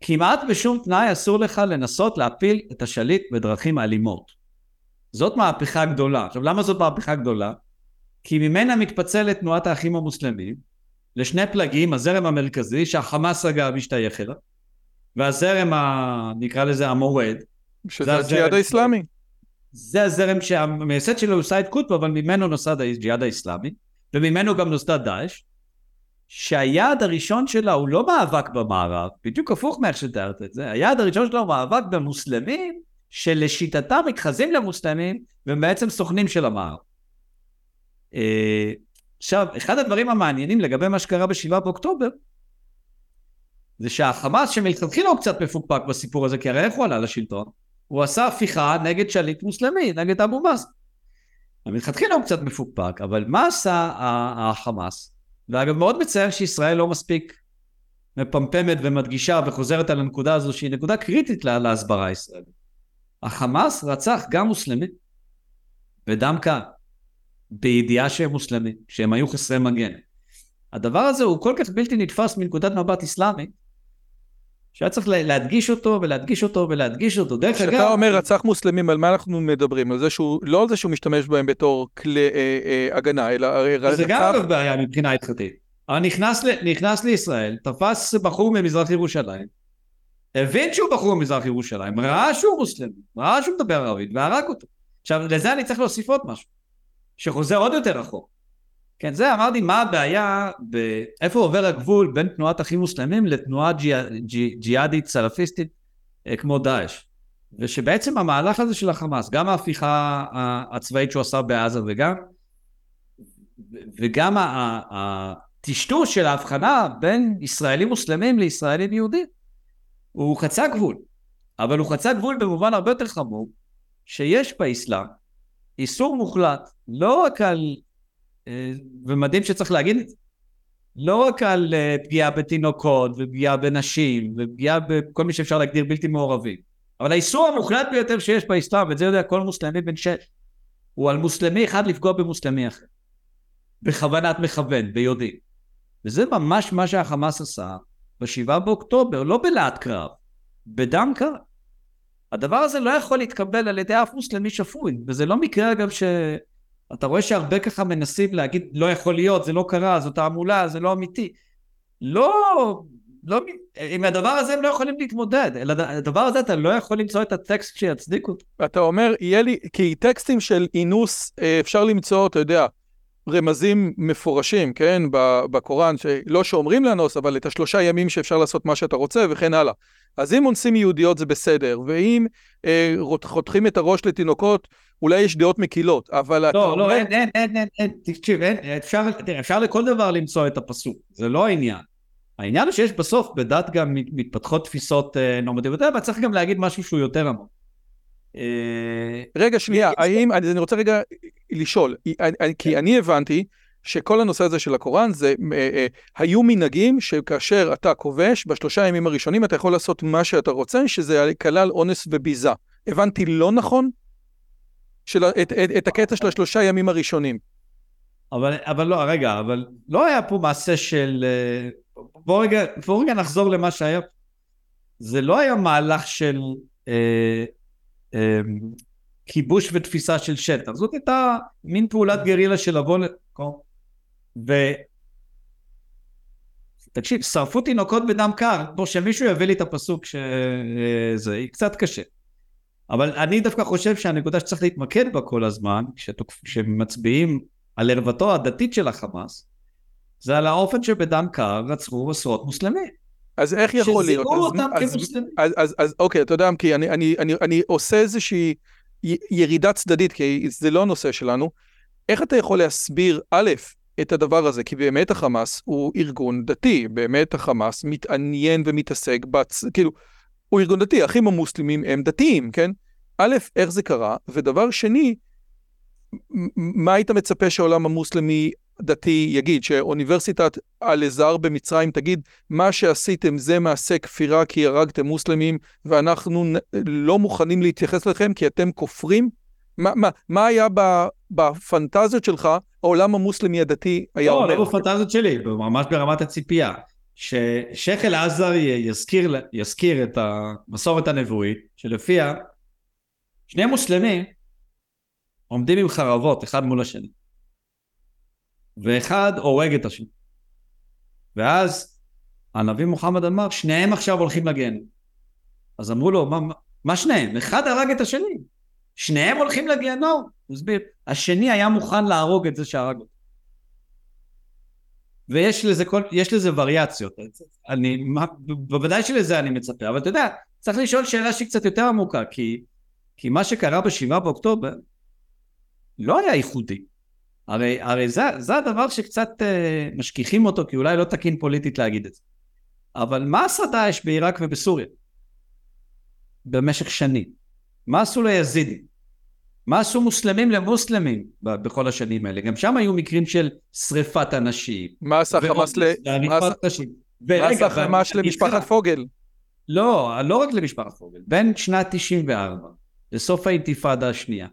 Speaker 2: כמעט בשום תנאי אסור לך לנסות להפיל את השליט בדרכים אלימות. זאת מהפכה גדולה. עכשיו למה זאת מהפכה גדולה? כי ממנה מתפצלת תנועת האחים המוסלמים לשני פלגים, הזרם המרכזי שהחמאס אגב משתייך אליו, והזרם ה... נקרא לזה המורד.
Speaker 1: שזה הג'יהאד האיסלאמי.
Speaker 2: זה הזרם שהמייסד שלו הוא סייד קוטב, אבל ממנו נוסד הג'יהאד האיסלאמי, וממנו גם נוסדה דאעש, שהיעד הראשון שלה הוא לא מאבק במערב, בדיוק הפוך מאיך שתיארת את זה, היעד הראשון שלה הוא מאבק במוסלמים, שלשיטתם מתחזים למוסלמים, והם בעצם סוכנים של המערב. אה, עכשיו, אחד הדברים המעניינים לגבי מה שקרה ב-7 באוקטובר, זה שהחמאס שמלכתחילה הוא קצת מפוקפק בסיפור הזה, כי הרי איך הוא עלה לשלטון? הוא עשה הפיכה נגד שליט מוסלמי, נגד אבו מאזן. מלכתחילה הוא קצת מפוקפק, אבל מה עשה החמאס? ואגב מאוד מצער שישראל לא מספיק מפמפמת ומדגישה וחוזרת על הנקודה הזו שהיא נקודה קריטית לה, להסברה הישראלית. החמאס רצח גם מוסלמים בדם קר, בידיעה שהם מוסלמים, שהם היו חסרי מגן. הדבר הזה הוא כל כך בלתי נתפס מנקודת מבט אסלאמית, שהיה צריך להדגיש אותו ולהדגיש אותו ולהדגיש אותו. דרך
Speaker 1: אגב... כשאתה אומר רצח מוסלמים, על מה אנחנו מדברים? על זה שהוא, לא על זה שהוא משתמש בהם בתור כלי אה, אה, הגנה, אלא הרי
Speaker 2: רצח... זה גם בעיה מבחינה הלכתית. נכנס, נכנס לישראל, תפס בחור ממזרח ירושלים, הבין שהוא בחור ממזרח ירושלים, ראה שהוא מוסלמי, ראה שהוא מדבר ערבית והרג אותו. עכשיו, לזה אני צריך להוסיף עוד משהו, שחוזר עוד יותר רחוק. כן, זה אמרתי, מה הבעיה, איפה עובר הגבול בין תנועת אחים מוסלמים לתנועה ג'יהאדית סלפיסטית אה, כמו דאעש. ושבעצם המהלך הזה של החמאס, גם ההפיכה הצבאית שהוא עשה בעזה וגם, וגם הטשטוש של ההבחנה בין ישראלים מוסלמים לישראלים יהודים, הוא חצה גבול. אבל הוא חצה גבול במובן הרבה יותר חמור, שיש באסלאם איסור מוחלט, לא רק על אה, ומדהים שצריך להגיד את זה. לא רק על אה, פגיעה בתינוקות ופגיעה בנשים ופגיעה בכל מי שאפשר להגדיר בלתי מעורבים, אבל האיסור המוחלט ביותר שיש באסלאם, ואת זה יודע כל מוסלמי בן שש, הוא על מוסלמי אחד לפגוע במוסלמי אחר. בכוונת מכוון, ביודעין. וזה ממש מה שהחמאס עשה בשבעה באוקטובר, לא בלהט קרב, בדם קר. הדבר הזה לא יכול להתקבל על ידי אף מוסלמי שפוי, וזה לא מקרה אגב ש... אתה רואה שהרבה ככה מנסים להגיד, לא יכול להיות, זה לא קרה, זאת תעמולה, זה לא אמיתי. לא, לא, עם הדבר הזה הם לא יכולים להתמודד, אלא הדבר הזה אתה לא יכול למצוא את הטקסט שיצדיק אותו.
Speaker 1: אתה אומר, יהיה לי, כי טקסטים של אינוס אה, אפשר למצוא, אתה יודע, רמזים מפורשים, כן, בקוראן, שלא שאומרים לאנוס, אבל את השלושה ימים שאפשר לעשות מה שאתה רוצה וכן הלאה. אז אם אונסים יהודיות זה בסדר, ואם אה, חותכים את הראש לתינוקות, אולי יש דעות מקילות, אבל...
Speaker 2: לא, לא, אומר... אין, אין, אין, אין, אין, תקשיב, אין, אפשר, אפשר לכל דבר למצוא את הפסוק, זה לא העניין. העניין הוא שיש בסוף בדת גם מתפתחות תפיסות אה, נורמטיביות, אבל צריך גם להגיד משהו שהוא יותר עמוק.
Speaker 1: אה... רגע, שנייה, האם, אני, רוצה רגע לשאול, כי אני הבנתי שכל הנושא הזה של הקוראן זה, אה, אה, היו מנהגים שכאשר אתה כובש, בשלושה ימים הראשונים אתה יכול לעשות מה שאתה רוצה, שזה כלל אונס וביזה. הבנתי לא נכון? של, את, את, את הקטע של השלושה ימים הראשונים.
Speaker 2: אבל, אבל לא, רגע, אבל לא היה פה מעשה של... בוא רגע, בוא רגע נחזור למה שהיה. זה לא היה מהלך של אה, כיבוש ותפיסה של שטח, זאת הייתה מין פעולת גרילה של לבוא למקום. ו... תקשיב, שרפו תינוקות בדם קר, בוא שמישהו יביא לי את הפסוק שזה, אה, קצת קשה. אבל אני דווקא חושב שהנקודה שצריך להתמקד בה כל הזמן, כשמצביעים על ערוותו הדתית של החמאס, זה על האופן שבדם קר רצחו עשרות מוסלמים.
Speaker 1: אז איך יכול להיות?
Speaker 2: שזיהו אותם כמוסלמים.
Speaker 1: אז, אז, אז, אז אוקיי, אתה יודע, כי אני, אני, אני, אני עושה איזושהי ירידה צדדית, כי זה לא הנושא שלנו. איך אתה יכול להסביר, א', את הדבר הזה? כי באמת החמאס הוא ארגון דתי, באמת החמאס מתעניין ומתעסק, בצ... כאילו, הוא ארגון דתי, האחים המוסלמים הם דתיים, כן? א', איך זה קרה? ודבר שני, מה היית מצפה שהעולם המוסלמי דתי יגיד? שאוניברסיטת אל-עזר במצרים תגיד, מה שעשיתם זה מעשה כפירה כי הרגתם מוסלמים, ואנחנו לא מוכנים להתייחס לכם כי אתם כופרים? מה, מה, מה היה בפנטזיות שלך, העולם המוסלמי הדתי היה
Speaker 2: לא,
Speaker 1: אומר?
Speaker 2: לא בפנטזיות שלי, ממש ברמת הציפייה. ששייח' אל-עזר יזכיר, יזכיר את המסורת הנבואית, שלפיה שני מוסלמים עומדים עם חרבות אחד מול השני, ואחד הורג את השני. ואז הנביא מוחמד אמר, שניהם עכשיו הולכים לגיהנום. אז אמרו לו, מה, מה שניהם? אחד הרג את השני. שניהם הולכים לגיהנום. הוא הסביר, השני היה מוכן להרוג את זה שהרג אותו. ויש לזה, כל, לזה וריאציות. אני, מה, בוודאי שלזה אני מצפה, אבל אתה יודע, צריך לשאול שאלה שהיא קצת יותר עמוקה, כי, כי מה שקרה בשבעה באוקטובר לא היה ייחודי. הרי, הרי זה, זה הדבר שקצת אה, משכיחים אותו, כי אולי לא תקין פוליטית להגיד את זה. אבל מה עשה דאעש בעיראק ובסוריה? במשך שנים. מה עשו ליזידים? מה עשו מוסלמים למוסלמים בכל השנים האלה? גם שם היו מקרים של שריפת אנשים.
Speaker 1: מה עשה חמאס ל... מה עשה חמאס למשפחת פוגל?
Speaker 2: לא, לא רק למשפחת פוגל. בין שנת 94 לסוף האינתיפאדה השנייה.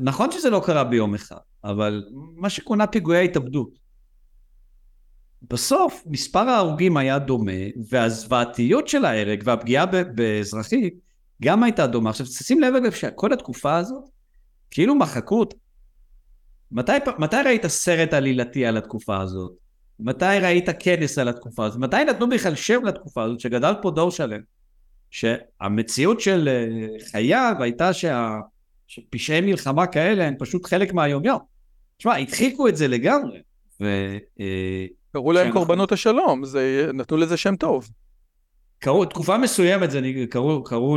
Speaker 2: נכון שזה לא קרה ביום אחד, אבל מה שכונה פיגועי התאבדות. בסוף מספר ההרוגים היה דומה, והזוועתיות של ההרג והפגיעה באזרחים גם הייתה דומה. עכשיו שים לב אגב שכל התקופה הזאת, כאילו מחקו. מתי, מתי ראית סרט עלילתי על התקופה הזאת? מתי ראית כנס על התקופה הזאת? מתי נתנו בכלל שם לתקופה הזאת, שגדל פה דור שלם? שהמציאות של אה, חייו הייתה שה... שפשעי מלחמה כאלה הם פשוט חלק מהיומיום. תשמע, הדחיקו את זה לגמרי. ו...
Speaker 1: אה, קראו להם שאנחנו... קורבנות השלום, זה... נתנו לזה שם טוב.
Speaker 2: קראו, תקופה מסוימת זה, קראו, קראו,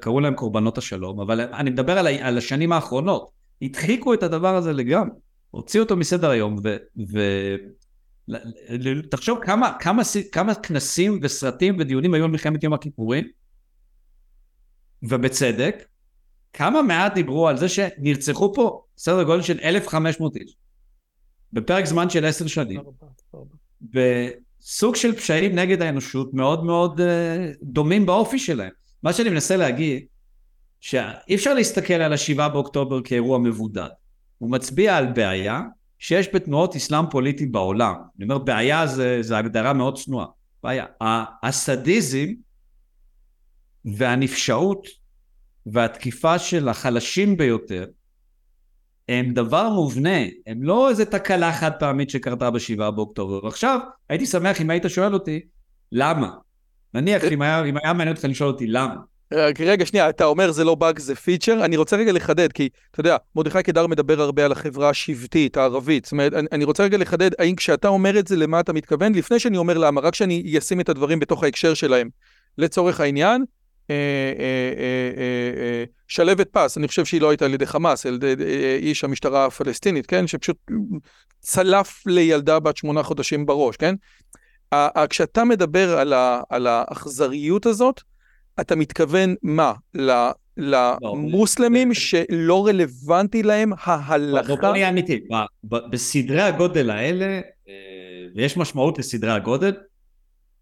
Speaker 2: קראו, להם קורבנות השלום, אבל אני מדבר על, על השנים האחרונות. הדחיקו את הדבר הזה לגמרי, הוציאו אותו מסדר היום, ו... ו... תחשוב כמה, כמה, כמה כנסים וסרטים ודיונים היו על מלחמת יום הכיפורים, ובצדק, כמה מעט דיברו על זה שנרצחו פה סדר גודל של 1,500 איש, בפרק זמן של עשר שנים. סוג של פשעים נגד האנושות מאוד מאוד uh, דומים באופי שלהם. מה שאני מנסה להגיד, שאי אפשר להסתכל על השבעה באוקטובר כאירוע מבודד. הוא מצביע על בעיה שיש בתנועות אסלאם פוליטי בעולם. אני אומר בעיה זה, זה הגדרה מאוד צנועה. בעיה. הסדיזם והנפשעות והתקיפה של החלשים ביותר הם דבר מובנה, הם לא איזה תקלה חד פעמית שקרתה בשבעה באוקטובר. ועכשיו, הייתי שמח אם היית שואל אותי, למה? נניח אם היה, אם היה מעניין אותך לשאול אותי למה.
Speaker 1: רגע, שנייה, אתה אומר זה לא באג, זה פיצ'ר? אני רוצה רגע לחדד, כי אתה יודע, מרדכי קידר מדבר הרבה על החברה השבטית, הערבית. זאת אומרת, אני, אני רוצה רגע לחדד, האם כשאתה אומר את זה, למה אתה מתכוון? לפני שאני אומר למה, רק שאני אשים את הדברים בתוך ההקשר שלהם. לצורך העניין, אה, אה, אה, שלבת פס, אני חושב שהיא לא הייתה על ידי חמאס, על ידי איש המשטרה הפלסטינית, כן? שפשוט צלף לילדה בת שמונה חודשים בראש, כן? כשאתה מדבר על האכזריות הזאת, אתה מתכוון מה? למוסלמים שלא רלוונטי להם ההלכה?
Speaker 2: בוא נהיה אמיתי, בסדרי הגודל האלה, ויש משמעות לסדרי הגודל,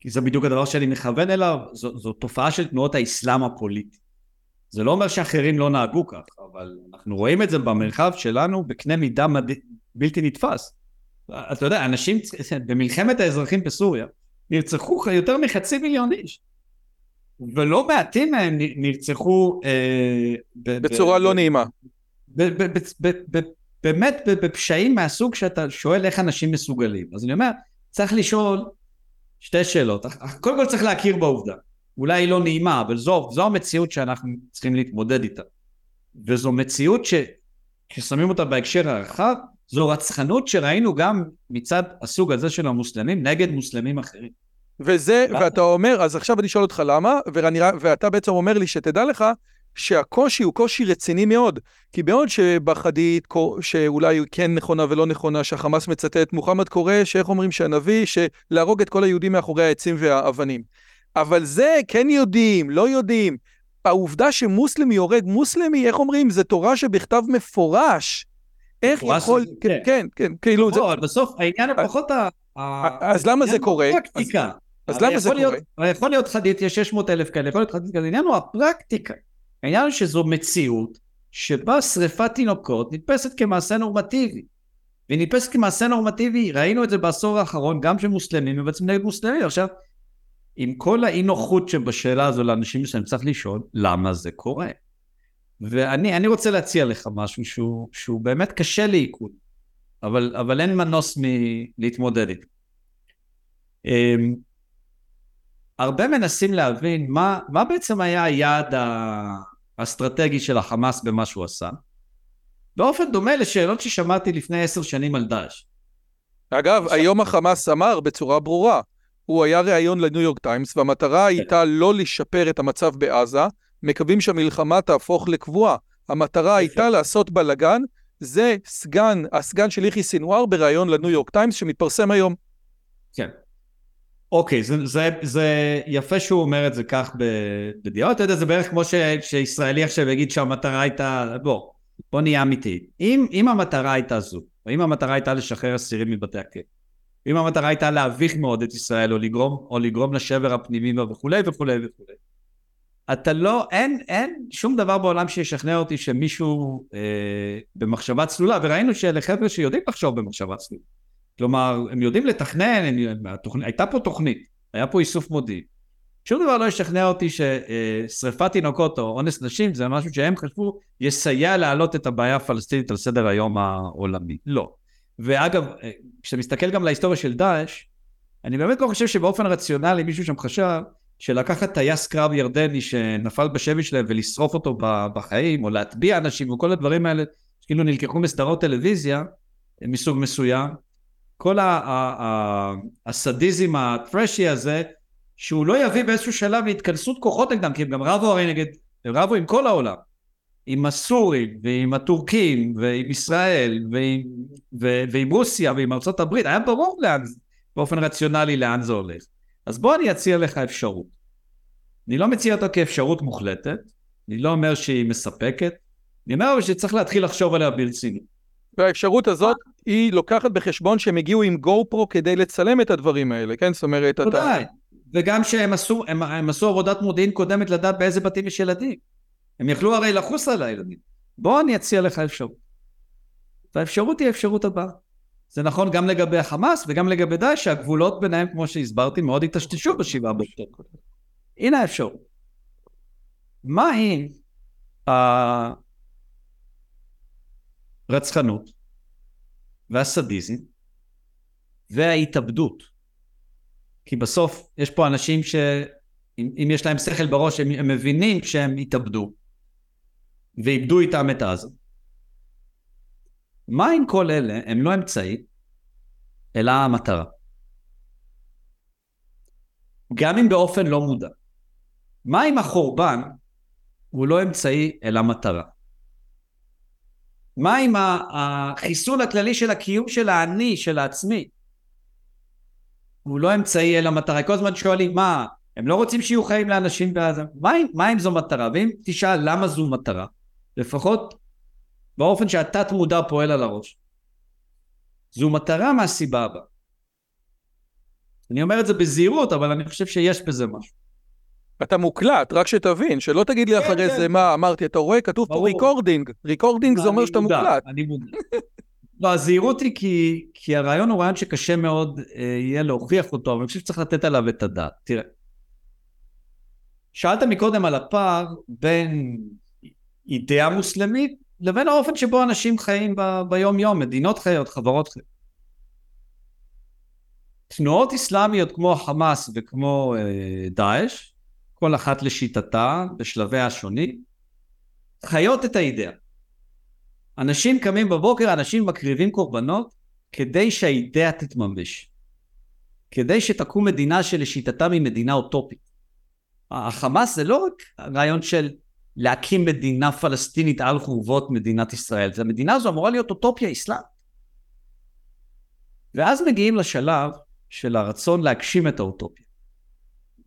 Speaker 2: כי זה בדיוק הדבר שאני מכוון אליו, זו, זו תופעה של תנועות האסלאם הפוליטי. זה לא אומר שאחרים לא נהגו כך, אבל אנחנו רואים את זה במרחב שלנו בקנה מידה מד... בלתי נתפס. אתה יודע, אנשים, במלחמת האזרחים בסוריה, נרצחו יותר מחצי מיליון איש. ולא מעטים מהם נרצחו... אה,
Speaker 1: בצורה ב- לא ב- נעימה.
Speaker 2: באמת בפשעים מהסוג שאתה שואל איך אנשים מסוגלים. אז אני אומר, צריך לשאול שתי שאלות. קודם כל צריך להכיר בעובדה. אולי היא לא נעימה, אבל זו, זו המציאות שאנחנו צריכים להתמודד איתה. וזו מציאות שכששמים אותה בהקשר הרחב, זו רצחנות שראינו גם מצד הסוג הזה של המוסלמים נגד מוסלמים אחרים.
Speaker 1: וזה, ואתה אומר, אז עכשיו אני שואל אותך למה, ואני, ואתה בעצם אומר לי שתדע לך שהקושי הוא קושי רציני מאוד. כי בעוד שבחדית, שאולי כן נכונה ולא נכונה, שהחמאס מצטט, מוחמד קורא, שאיך אומרים שהנביא, שלהרוג את כל היהודים מאחורי העצים והאבנים. אבל זה כן יודעים, לא יודעים. העובדה שמוסלמי הורג מוסלמי, איך אומרים? זה תורה שבכתב מפורש. איך יכול... כן,
Speaker 2: כן.
Speaker 1: כן, כן, כאילו זה...
Speaker 2: אבל בסוף העניין הוא פחות ה...
Speaker 1: אז למה זה קורה? אז למה זה קורה?
Speaker 2: יכול להיות חדית, יש 600 אלף כאלה, יכול להיות חדית כזה, העניין הוא הפרקטיקה. העניין הוא שזו מציאות שבה שריפת תינוקות נתפסת כמעשה נורמטיבי. והיא נתפסת כמעשה נורמטיבי, ראינו את זה בעשור האחרון, גם שמוסלמים מבצעים נגד מוסלמים. עכשיו, עם כל האי נוחות שבשאלה הזו לאנשים מסוימים, צריך לשאול למה זה קורה. ואני אני רוצה להציע לך משהו שהוא, שהוא באמת קשה לעיכול, אבל, אבל אין מנוס מלהתמודד איתו. אמ, הרבה מנסים להבין מה, מה בעצם היה היעד ה- האסטרטגי של החמאס במה שהוא עשה. באופן דומה לשאלות ששמעתי לפני עשר שנים על דאעש.
Speaker 1: אגב, היום החמאס אמר בצורה ברורה, הוא היה ראיון לניו יורק טיימס, והמטרה הייתה לא לשפר את המצב בעזה, מקווים שהמלחמה תהפוך לקבועה. המטרה הייתה לעשות בלאגן, זה סגן, הסגן של יחיא סינואר בראיון לניו יורק טיימס שמתפרסם היום.
Speaker 2: כן. אוקיי, זה, זה, זה יפה שהוא אומר את זה כך בדיוק, אתה יודע, זה בערך כמו ש, שישראלי עכשיו יגיד שהמטרה הייתה, בוא, בוא נהיה אמיתי. אם, אם המטרה הייתה זו, או אם המטרה הייתה לשחרר אסירים מבתי הכלא, אם המטרה הייתה להביך מאוד את ישראל, או לגרום, או לגרום לשבר הפנימי וכולי וכולי וכולי, אתה לא, אין, אין שום דבר בעולם שישכנע אותי שמישהו אה, במחשבה צלולה, וראינו שאלה חבר'ה שיודעים לחשוב במחשבה צלולה. כלומר, הם יודעים לתכנן, הם, התוכנ... הייתה פה תוכנית, היה פה איסוף מודיעין. שום דבר לא ישכנע אותי ששריפת תינוקות או אונס נשים זה משהו שהם חשבו יסייע להעלות את הבעיה הפלסטינית על סדר היום העולמי. לא. ואגב, אה, כשאתה מסתכל גם להיסטוריה של דאעש, אני באמת לא חושב שבאופן רציונלי מישהו שם חשב שלקחת טייס קרב ירדני שנפל בשבי שלהם ולשרוף אותו בחיים, או להטביע אנשים, וכל הדברים האלה, שכאילו נלקחו מסדרות טלוויזיה מסוג מסוים, כל ה- ה- ה- הסדיזם הטרשי הזה, שהוא לא יביא באיזשהו שלב להתכנסות כוחות נגדם, כי הם גם רבו הרי נגד, הם רבו עם כל העולם, עם הסורים, ועם הטורקים, ועם ישראל, ועם, ו, ועם רוסיה, ועם ארצות הברית, היה ברור לאן, באופן רציונלי לאן זה הולך. אז בוא אני אציע לך אפשרות. אני לא מציע אותה כאפשרות מוחלטת, אני לא אומר שהיא מספקת, אני אומר שצריך להתחיל לחשוב עליה ברצינות.
Speaker 1: והאפשרות הזאת, היא לוקחת בחשבון שהם הגיעו עם גו פרו כדי לצלם את הדברים האלה, כן? זאת אומרת, אתה...
Speaker 2: ודאי. וגם שהם עשו, הם, הם עשו עבודת מודיעין קודמת לדעת באיזה בתים יש ילדים. הם יכלו הרי לחוס על הילדים. בוא אני אציע לך אפשרות. והאפשרות היא האפשרות הבאה. זה נכון גם לגבי החמאס וגם לגבי דאעש, שהגבולות ביניהם, כמו שהסברתי, מאוד היטשטשו בשבעה באוקטובר. הנה האפשרות. מה אם הרצחנות והסדיזם וההתאבדות כי בסוף יש פה אנשים שאם אם יש להם שכל בראש הם, הם מבינים שהם התאבדו ואיבדו איתם את עזה. מה אם כל אלה הם לא אמצעי אלא המטרה? גם אם באופן לא מודע. מה אם החורבן הוא לא אמצעי אלא מטרה? מה ה- החיסול הכללי של הקיום של האני, של העצמי, הוא לא אמצעי אלא מטרה. כל הזמן שואלים, מה, הם לא רוצים שיהיו חיים לאנשים בעזה? מה, מה אם זו מטרה? ואם תשאל למה זו מטרה, לפחות באופן שהתת מודע פועל על הראש. זו מטרה מהסיבה הבאה. אני אומר את זה בזהירות, אבל אני חושב שיש בזה משהו.
Speaker 1: אתה מוקלט, רק שתבין, שלא תגיד לי
Speaker 2: כן,
Speaker 1: אחרי
Speaker 2: כן.
Speaker 1: זה מה אמרתי, אתה רואה, כתוב פה. recording, recording זה אומר
Speaker 2: אני
Speaker 1: שאתה מוקלט.
Speaker 2: אני. לא, הזהירות היא כי, כי הרעיון הוא רעיון שקשה מאוד אה, יהיה להוכיח אותו, אבל אני חושב שצריך לתת עליו את הדעת. תראה, שאלת מקודם על הפער בין אידאה מוסלמית לבין האופן שבו אנשים חיים ב, ביום יום, מדינות חיות, חברות חיות. תנועות אסלאמיות כמו החמאס וכמו אה, דאעש, כל אחת לשיטתה בשלביה השונים, חיות את האידאה. אנשים קמים בבוקר, אנשים מקריבים קורבנות כדי שהאידאה תתממש. כדי שתקום מדינה שלשיטתם היא מדינה אוטופית. החמאס זה לא רק רעיון של להקים מדינה פלסטינית על חורבות מדינת ישראל, זה המדינה הזו אמורה להיות אוטופיה אסלאמית. ואז מגיעים לשלב של הרצון להגשים את האוטופיה.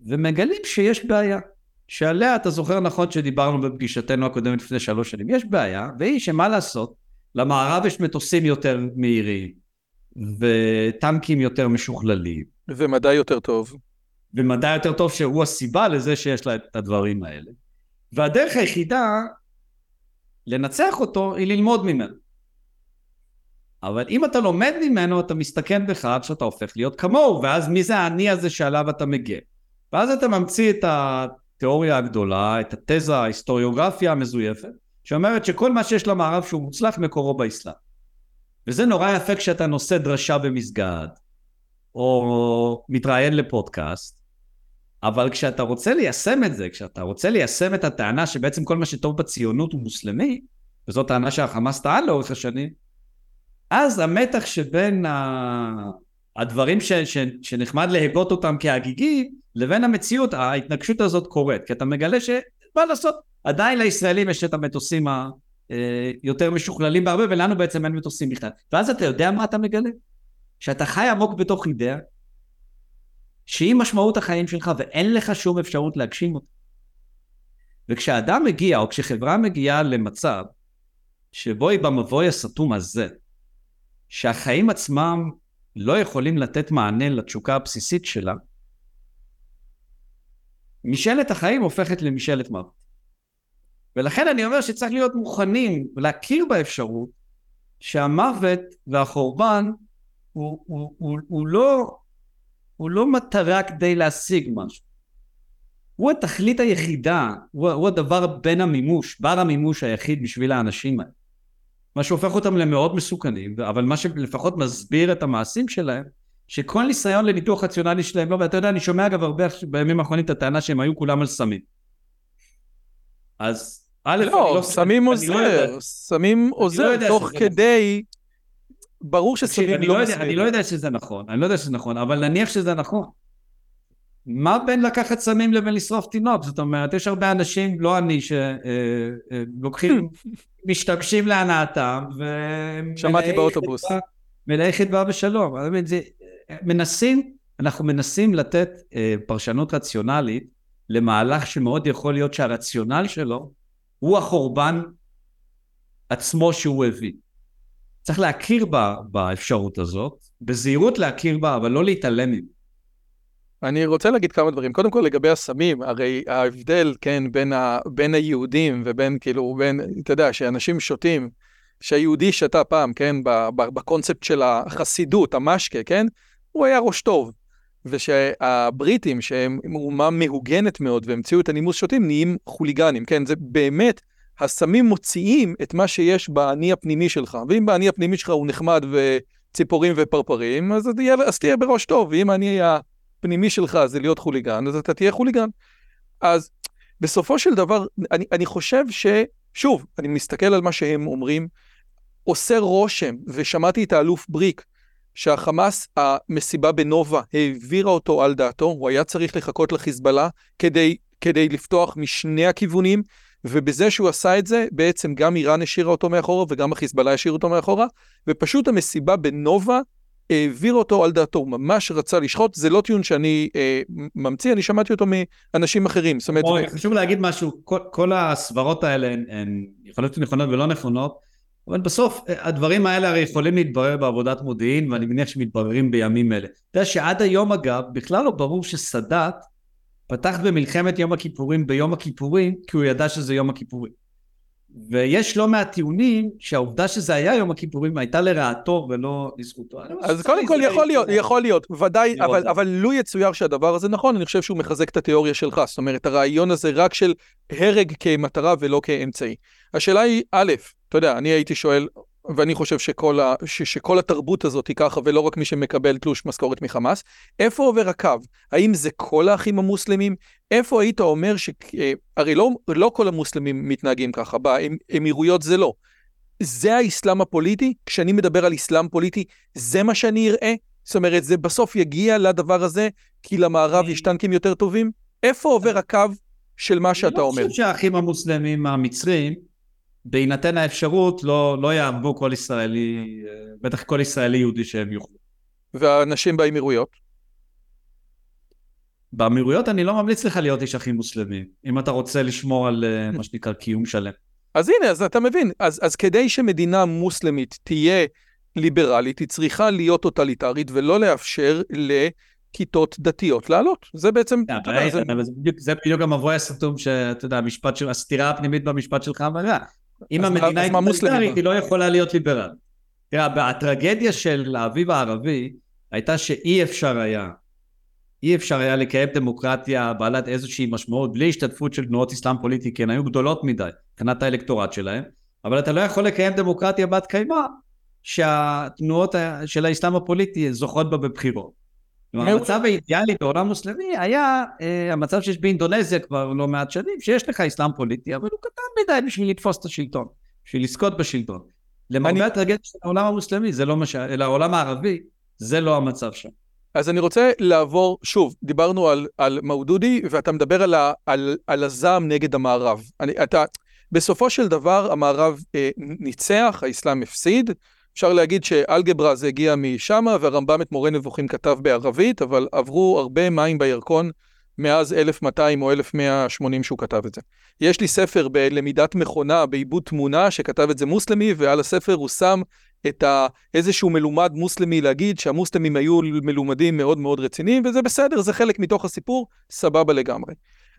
Speaker 2: ומגלים שיש בעיה. שעליה אתה זוכר נכון שדיברנו בפגישתנו הקודמת לפני שלוש שנים, יש בעיה, והיא שמה לעשות, למערב יש מטוסים יותר מהירים, וטנקים יותר משוכללים.
Speaker 1: ומדע יותר טוב.
Speaker 2: ומדע יותר טוב שהוא הסיבה לזה שיש לה את הדברים האלה. והדרך היחידה לנצח אותו היא ללמוד ממנו. אבל אם אתה לומד ממנו אתה מסתכן עד שאתה הופך להיות כמוהו ואז מי זה האני הזה שעליו אתה מגן ואז אתה ממציא את התיאוריה הגדולה את התזה ההיסטוריוגרפיה המזויפת שאומרת שכל מה שיש למערב שהוא מוצלח מקורו באסלאם וזה נורא יפה כשאתה נושא דרשה במסגד או מתראיין לפודקאסט אבל כשאתה רוצה ליישם את זה, כשאתה רוצה ליישם את הטענה שבעצם כל מה שטוב בציונות הוא מוסלמי, וזו טענה שהחמאס טען לאורך השנים, אז המתח שבין. הדברים ש... ש... שנחמד להגות אותם כהגיגי, לבין המציאות, ההתנגשות הזאת קורית, כי אתה מגלה שמה לעשות, עדיין לישראלים יש את המטוסים היותר אה, משוכללים בהרבה, ולנו בעצם אין מטוסים בכלל. ואז אתה יודע מה אתה מגלה? שאתה חי עמוק בתוך אידאה, שהיא משמעות החיים שלך ואין לך שום אפשרות להגשים אותה. וכשאדם מגיע, או כשחברה מגיעה למצב שבו היא במבוי הסתום הזה, שהחיים עצמם לא יכולים לתת מענה לתשוקה הבסיסית שלה, משאלת החיים הופכת למשאלת מוות. ולכן אני אומר שצריך להיות מוכנים להכיר באפשרות שהמוות והחורבן הוא, הוא, הוא, הוא לא הוא לא מטרה כדי להשיג משהו. הוא התכלית היחידה, הוא, הוא הדבר בין המימוש, בר המימוש היחיד בשביל האנשים האלה. מה שהופך אותם למאוד מסוכנים, אבל מה שלפחות מסביר את המעשים שלהם, שכל ניסיון לניתוח רציונלי שלהם, לא, ואתה יודע, אני שומע אגב הרבה בימים האחרונים את הטענה שהם היו כולם על סמים. אז
Speaker 1: א', לא, לא, סמים לא עוזר, סמים עוזר תוך כדי ברור שסמים
Speaker 2: לא, לא מספיק. אני לא יודע שזה נכון, אני לא יודע שזה נכון, אבל נניח שזה נכון. מה בין לקחת סמים לבין לשרוף תינוק? זאת אומרת, יש הרבה אנשים, לא אני, שלוקחים, משתמשים להנאתם, ו...
Speaker 1: שמעתי באוטובוס.
Speaker 2: מלאי חדווה ושלום. מנסים, אנחנו מנסים לתת אה, פרשנות רציונלית למהלך שמאוד יכול להיות שהרציונל שלו הוא החורבן עצמו שהוא הביא. צריך להכיר בה, באפשרות הזאת, בזהירות להכיר בה, אבל לא להתעלם ממנה.
Speaker 1: אני רוצה להגיד כמה דברים. קודם כל לגבי הסמים, הרי ההבדל, כן, בין, ה, בין היהודים ובין, כאילו, בין, אתה יודע, שאנשים שותים, שהיהודי שתה פעם, כן, בקונספט של החסידות, המשקה, כן, הוא היה ראש טוב. ושהבריטים, שהם אומה מהוגנת מאוד והמציאו את הנימוס שותים, נהיים חוליגנים, כן, זה באמת הסמים מוציאים את מה שיש באני הפנימי שלך, ואם באני הפנימי שלך הוא נחמד וציפורים ופרפרים, אז תהיה, אז תהיה בראש טוב, ואם האני הפנימי שלך זה להיות חוליגן, אז אתה תהיה חוליגן. אז בסופו של דבר, אני, אני חושב ש... שוב, אני מסתכל על מה שהם אומרים, עושה רושם, ושמעתי את האלוף בריק, שהחמאס, המסיבה בנובה, העבירה אותו על דעתו, הוא היה צריך לחכות לחיזבאללה כדי, כדי לפתוח משני הכיוונים, ובזה שהוא עשה את זה, בעצם גם איראן השאירה אותו מאחורה וגם החיזבאללה השאיר אותו מאחורה, ופשוט המסיבה בנובה העביר אותו על דעתו, הוא ממש רצה לשחוט, זה לא טיעון שאני אה, ממציא, אני שמעתי אותו מאנשים אחרים. זאת אומרת...
Speaker 2: חשוב להגיד משהו, כל, כל הסברות האלה הן, הן יכולות להיות נכונות ולא נכונות, אבל בסוף אה, הדברים האלה הרי יכולים להתברר בעבודת מודיעין, ואני מניח שמתבררים בימים אלה. אתה יודע שעד היום אגב, בכלל לא ברור שסאדאת פתח במלחמת יום הכיפורים ביום הכיפורים, כי הוא ידע שזה יום הכיפורים. ויש לא מעט טיעונים שהעובדה שזה היה יום הכיפורים הייתה לרעתו ולא לזכותו.
Speaker 1: אז קודם כל יכול להיות, יכול להיות, ודאי, אבל, אבל לו יצויר שהדבר הזה נכון, אני חושב שהוא מחזק את התיאוריה שלך, זאת אומרת, הרעיון הזה רק של הרג כמטרה ולא כאמצעי. השאלה היא, א', אתה יודע, אני הייתי שואל, ואני חושב שכל, ה, ש, שכל התרבות הזאת היא ככה, ולא רק מי שמקבל תלוש משכורת מחמאס. איפה עובר הקו? האם זה כל האחים המוסלמים? איפה היית אומר ש... אה, הרי לא, לא כל המוסלמים מתנהגים ככה, באמירויות זה לא. זה האסלאם הפוליטי? כשאני מדבר על אסלאם פוליטי, זה מה שאני אראה? זאת אומרת, זה בסוף יגיע לדבר הזה, כי למערב יש טנקים יותר טובים? איפה עובר הקו של מה שאתה אומר?
Speaker 2: אני לא חושב שהאחים המוסלמים המצרים בהינתן האפשרות לא, לא יעבו כל ישראלי, בטח כל ישראלי יהודי שהם יוכלו.
Speaker 1: והאנשים באמירויות?
Speaker 2: באמירויות אני לא ממליץ לך להיות איש אחים מוסלמי, אם אתה רוצה לשמור על אה, מה שנקרא קיום שלם.
Speaker 1: אז הנה, אז אתה מבין, אז, אז כדי שמדינה מוסלמית תהיה ליברלית, היא צריכה להיות טוטליטרית ולא לאפשר לכיתות דתיות לעלות. זה בעצם...
Speaker 2: זה בדיוק המבוי הסתום שאתה יודע, המשפט של, הסתירה הפנימית במשפט שלך אמרה. אם המדינה היא טוטליטרית, היא לא יכולה להיות ליברלית. תראה, הטרגדיה של האביב הערבי הייתה שאי אפשר היה, אי אפשר היה לקיים דמוקרטיה בעלת איזושהי משמעות בלי השתתפות של תנועות אסלאם פוליטי, כי הן היו גדולות מדי מבחינת האלקטורט שלהן, אבל אתה לא יכול לקיים דמוקרטיה בת קיימא שהתנועות של האסלאם הפוליטי זוכות בה בבחירות. המצב האידיאלי בעולם מוסלמי היה אה, המצב שיש באינדונזיה כבר לא מעט שנים, שיש לך אסלאם פוליטי, אבל הוא קטן מדי בשביל לתפוס את השלטון, בשביל לזכות בשלטון. למרבה הטרגדיה של העולם המוסלמי, זה לא מה ש... אלא העולם הערבי, זה לא המצב שם.
Speaker 1: אז אני רוצה לעבור, שוב, דיברנו על, על מאודודי, ואתה מדבר על, ה, על, על הזעם נגד המערב. אני, אתה, בסופו של דבר המערב אה, ניצח, האסלאם הפסיד. אפשר להגיד שאלגברה זה הגיע משמה, והרמב"ם את מורה נבוכים כתב בערבית, אבל עברו הרבה מים בירקון מאז 1200 או 1180 שהוא כתב את זה. יש לי ספר בלמידת מכונה, בעיבוד תמונה, שכתב את זה מוסלמי, ועל הספר הוא שם את ה... איזשהו מלומד מוסלמי להגיד שהמוסלמים היו מלומדים מאוד מאוד רציניים, וזה בסדר, זה חלק מתוך הסיפור, סבבה לגמרי.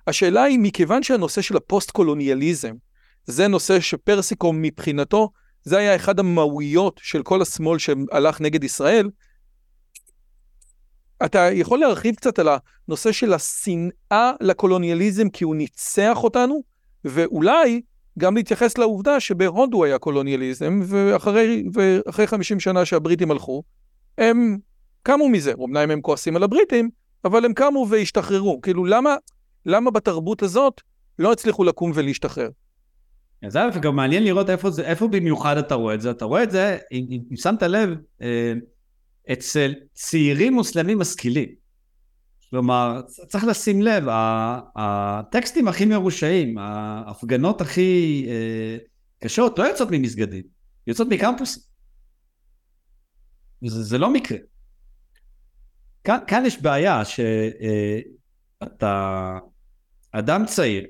Speaker 1: השאלה היא, מכיוון שהנושא של הפוסט-קולוניאליזם, זה נושא שפרסיקו מבחינתו, זה היה אחד המהויות של כל השמאל שהלך נגד ישראל, אתה יכול להרחיב קצת על הנושא של השנאה לקולוניאליזם כי הוא ניצח אותנו, ואולי גם להתייחס לעובדה שבהודו היה קולוניאליזם, ואחרי, ואחרי 50 שנה שהבריטים הלכו, הם קמו מזה. אמנם הם כועסים על הבריטים, אבל הם קמו והשתחררו. כאילו, למה, למה בתרבות הזאת לא הצליחו לקום ולהשתחרר?
Speaker 2: אז א', גם מעניין לראות איפה, זה, איפה במיוחד אתה רואה את זה. אתה רואה את זה, אם, אם שמת לב, אה, אצל צעירים מוסלמים משכילים. כלומר, צריך לשים לב, הטקסטים הכי מרושעים, ההפגנות הכי אה, קשות, לא יוצאות ממסגדים, יוצאות מקמפוסים. זה, זה לא מקרה. כאן, כאן יש בעיה שאתה אה, אדם צעיר,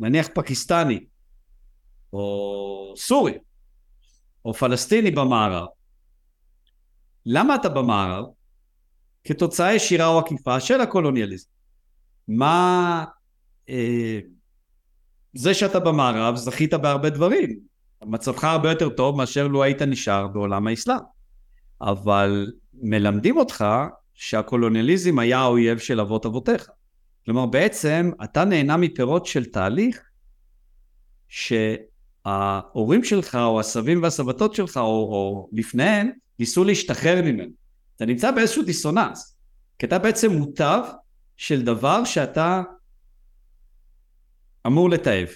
Speaker 2: נניח פקיסטני, או סורי, או פלסטיני במערב, למה אתה במערב? כתוצאה ישירה או עקיפה של הקולוניאליזם. מה... אה, זה שאתה במערב זכית בהרבה דברים. מצבך הרבה יותר טוב מאשר לו היית נשאר בעולם האסלאם. אבל מלמדים אותך שהקולוניאליזם היה האויב של אבות אבותיך. כלומר בעצם אתה נהנה מפירות של תהליך שההורים שלך או הסבים והסבתות שלך או, או לפניהם ניסו להשתחרר ממנו. אתה נמצא באיזשהו דיסוננס, כי אתה בעצם מוטב של דבר שאתה אמור לתעב.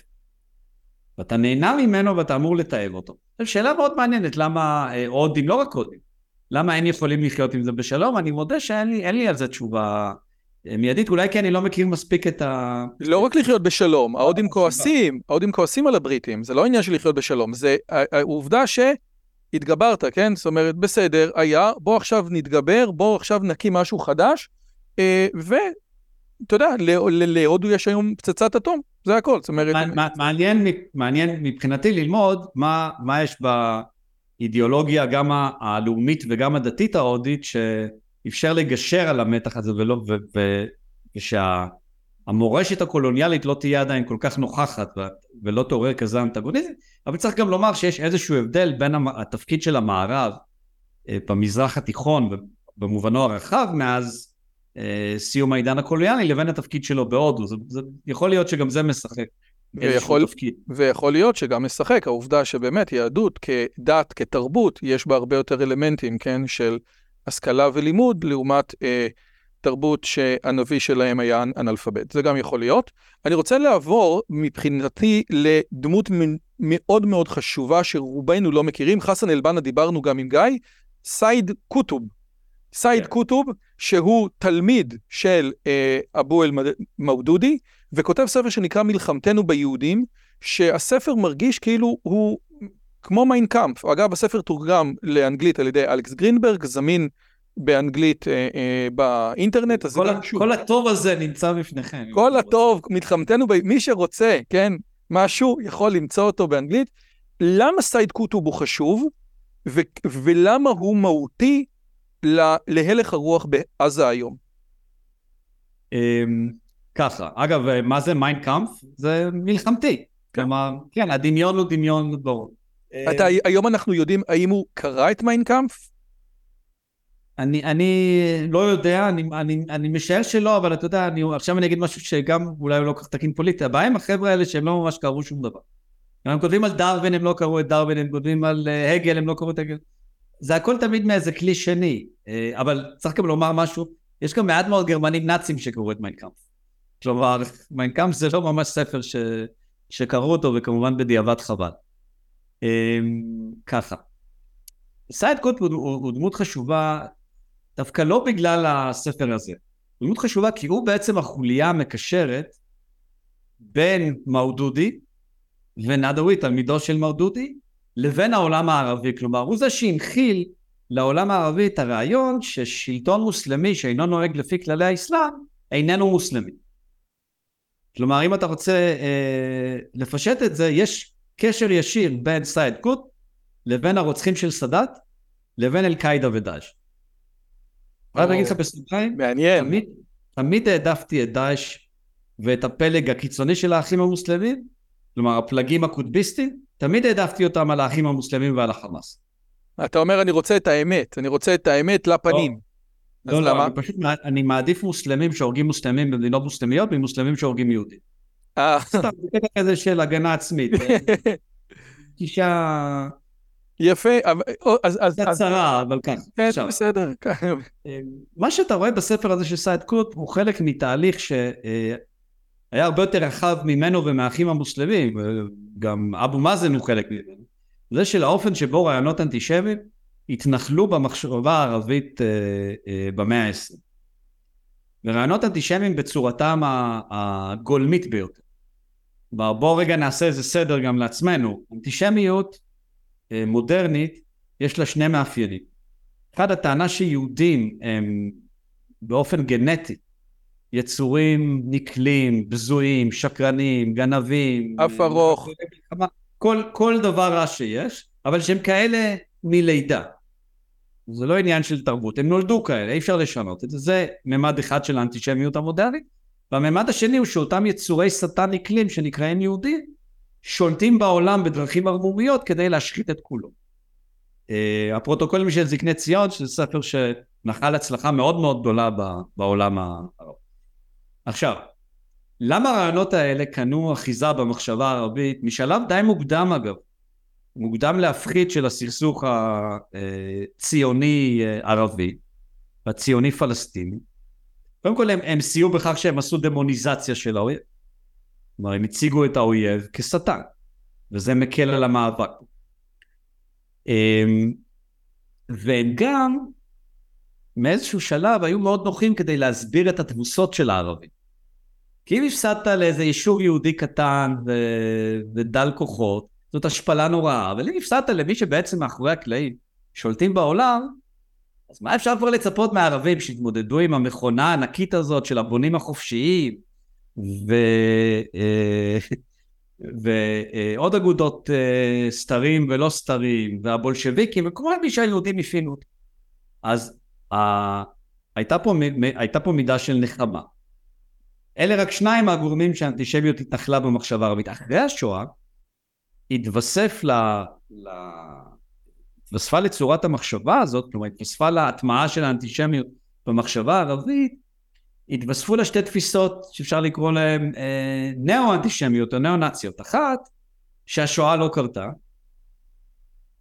Speaker 2: ואתה נהנה ממנו ואתה אמור לתעב אותו. שאלה מאוד מעניינת, למה אה, הודים, לא רק הודים, למה הם יכולים לחיות עם זה בשלום? אני מודה שאין לי, לי על זה תשובה אה, מיידית, אולי כי אני לא מכיר מספיק את ה...
Speaker 1: לא רק לחיות בשלום, ההודים כועסים, ההודים כועסים על הבריטים, זה לא עניין של לחיות בשלום, זה העובדה ש... התגברת, כן? זאת אומרת, בסדר, היה, בוא עכשיו נתגבר, בוא עכשיו נקים משהו חדש, אה, ואתה יודע, להודו יש היום פצצת אטום, זה הכל, זאת אומרת...
Speaker 2: מעניין, מעניין מבחינתי ללמוד מה, מה יש באידיאולוגיה גם הלאומית וגם הדתית ההודית, שאפשר לגשר על המתח הזה ולא, ו, ו, ושה... המורשת הקולוניאלית לא תהיה עדיין כל כך נוכחת ולא תעורר כזה אנטגוניזם, אבל צריך גם לומר שיש איזשהו הבדל בין התפקיד של המערב אה, במזרח התיכון במובנו הרחב מאז אה, סיום העידן הקולוניאלי לבין התפקיד שלו בהודו, זה, זה יכול להיות שגם זה משחק.
Speaker 1: ויכול, ויכול להיות שגם משחק, העובדה שבאמת יהדות כדת, כתרבות, יש בה הרבה יותר אלמנטים, כן, של השכלה ולימוד, לעומת אה, תרבות שהנביא שלהם היה אנאלפבית, זה גם יכול להיות. אני רוצה לעבור מבחינתי לדמות מאוד מאוד חשובה שרובנו לא מכירים, חסן אל-בנה דיברנו גם עם גיא, סייד קוטוב. סייד yeah. קוטוב, שהוא תלמיד של אה, אבו אל-מאודודי, וכותב ספר שנקרא מלחמתנו ביהודים, שהספר מרגיש כאילו הוא כמו מיינקאמפ. אגב, הספר תורגם לאנגלית על ידי אלכס גרינברג, זמין באנגלית אה, אה, באינטרנט, אז
Speaker 2: כל, ה-
Speaker 1: שוב,
Speaker 2: כל הטוב הזה נמצא בפניכם.
Speaker 1: כל הטוב, מלחמתנו, ב- מי שרוצה, כן, משהו, יכול למצוא אותו באנגלית. למה סייד קוטוב הוא חשוב, ו- ולמה הוא מהותי ל- להלך הרוח בעזה היום?
Speaker 2: אמ, ככה, אגב, מה זה מיינקאמפ? זה מלחמתי. כלומר, כן, הדמיון הוא דמיון ברור.
Speaker 1: אתה, היום אנחנו יודעים האם הוא קרא את מיינקאמפ?
Speaker 2: אני, אני לא יודע, אני, אני, אני משער שלא, אבל אתה יודע, אני, עכשיו אני אגיד משהו שגם אולי הוא לא כל כך תקין פוליטי. הבעיה עם החבר'ה האלה שהם לא ממש קראו שום דבר. הם כותבים על דרווין, הם לא קראו את דרווין, הם כותבים על אה, הגל, הם לא קראו את הגל. זה הכל תמיד מאיזה כלי שני. אה, אבל צריך גם לומר משהו, יש גם מעט מאוד גרמנים נאצים שקראו את מיינקאמפ. כלומר, מיינקאמפ זה לא ממש ספר ש, שקראו אותו, וכמובן בדיעבד חבל. אה, ככה. סייד קוטוב הוא, דמות חשובה דווקא לא בגלל הספר הזה. הוא דמות חשובה כי הוא בעצם החוליה המקשרת בין מרדודי ונדאווי, תלמידו של מרדודי, לבין העולם הערבי. כלומר, הוא זה שהנחיל לעולם הערבי את הרעיון ששלטון מוסלמי שאינו נוהג לפי כללי האסלאם, איננו מוסלמי. כלומר, אם אתה רוצה אה, לפשט את זה, יש קשר ישיר בין סייד קוט לבין הרוצחים של סאדאת לבין אל-קאעידה ודאעש. רק אגיד לך בסוגריים,
Speaker 1: מעניין.
Speaker 2: תמיד, תמיד העדפתי את דאעש ואת הפלג הקיצוני של האחים המוסלמים, כלומר הפלגים הקוטביסטים, תמיד העדפתי אותם על האחים המוסלמים ועל החמאס.
Speaker 1: אתה אומר, אני רוצה את האמת, אני רוצה את האמת לפנים. אז
Speaker 2: לא, לא,
Speaker 1: למה?
Speaker 2: אני פשוט, אני מעדיף מוסלמים שהורגים מוסלמים במדינות מוסלמיות ממוסלמים שהורגים יהודים.
Speaker 1: אה,
Speaker 2: סתם, זה קטע כזה של הגנה עצמית. גישה
Speaker 1: יפה, אז, אז,
Speaker 2: קצת
Speaker 1: אז,
Speaker 2: צרה, אבל.
Speaker 1: כן,
Speaker 2: עכשיו,
Speaker 1: בסדר.
Speaker 2: מה שאתה רואה בספר הזה של סייד קוט הוא חלק מתהליך שהיה הרבה יותר רחב ממנו ומהאחים המוסלמים, גם אבו מאזן הוא חלק ממנו. זה של האופן שבו רעיונות אנטישמיים התנחלו במחשבה הערבית אה, אה, במאה ה-20. ורעיונות אנטישמיים בצורתם הגולמית ביותר. בואו רגע נעשה איזה סדר גם לעצמנו. אנטישמיות אה, מודרנית, יש לה שני מאפיינים. אחד, הטענה שיהודים הם באופן גנטי יצורים נקלים, בזויים, שקרנים, גנבים.
Speaker 1: אף ארוך.
Speaker 2: כל, כל דבר רע שיש, אבל שהם כאלה מלידה. זה לא עניין של תרבות, הם נולדו כאלה, אי אפשר לשנות את זה. זה ממד אחד של האנטישמיות המודרנית. והממד השני הוא שאותם יצורי שטן נקלים שנקראים יהודים, שולטים בעולם בדרכים ערמומיות כדי להשחית את כולו. Uh, הפרוטוקולים של זקני ציון, שזה ספר שנחל הצלחה מאוד מאוד גדולה בעולם הערבי. עכשיו, למה הרעיונות האלה קנו אחיזה במחשבה הערבית? משלב די מוקדם אגב, מוקדם להפחית של הסכסוך הציוני-ערבי והציוני-פלסטיני. קודם כל הם, הם סייעו בכך שהם עשו דמוניזציה של האויב. כלומר, הם הציגו את האויב כשטן, וזה מקל על המאבק. אמ, והם גם, מאיזשהו שלב, היו מאוד נוחים כדי להסביר את התבוסות של הערבים. כי אם הפסדת לאיזה יישוב יהודי קטן ו- ודל כוחות, זאת השפלה נוראה, אבל אם הפסדת למי שבעצם מאחורי הקלעים שולטים בעולם, אז מה אפשר כבר לצפות מהערבים שיתמודדו עם המכונה הענקית הזאת של הבונים החופשיים, ו... אה, ועוד אגודות אה, סתרים ולא סתרים, והבולשביקים, וכל מי שהיהודים הפינו אותו. אז. הייתה, פה, הייתה פה מידה של נחמה. אלה רק שניים מהגורמים שהאנטישמיות התנחלה במחשבה הערבית. אחרי השואה, התווסף ל... ל... התווספה לצורת המחשבה הזאת, כלומר התווספה להטמעה של האנטישמיות במחשבה הערבית, התווספו לה שתי תפיסות שאפשר לקרוא להן אה, נאו-אנטישמיות או נאו-נאציות. אחת, שהשואה לא קרתה,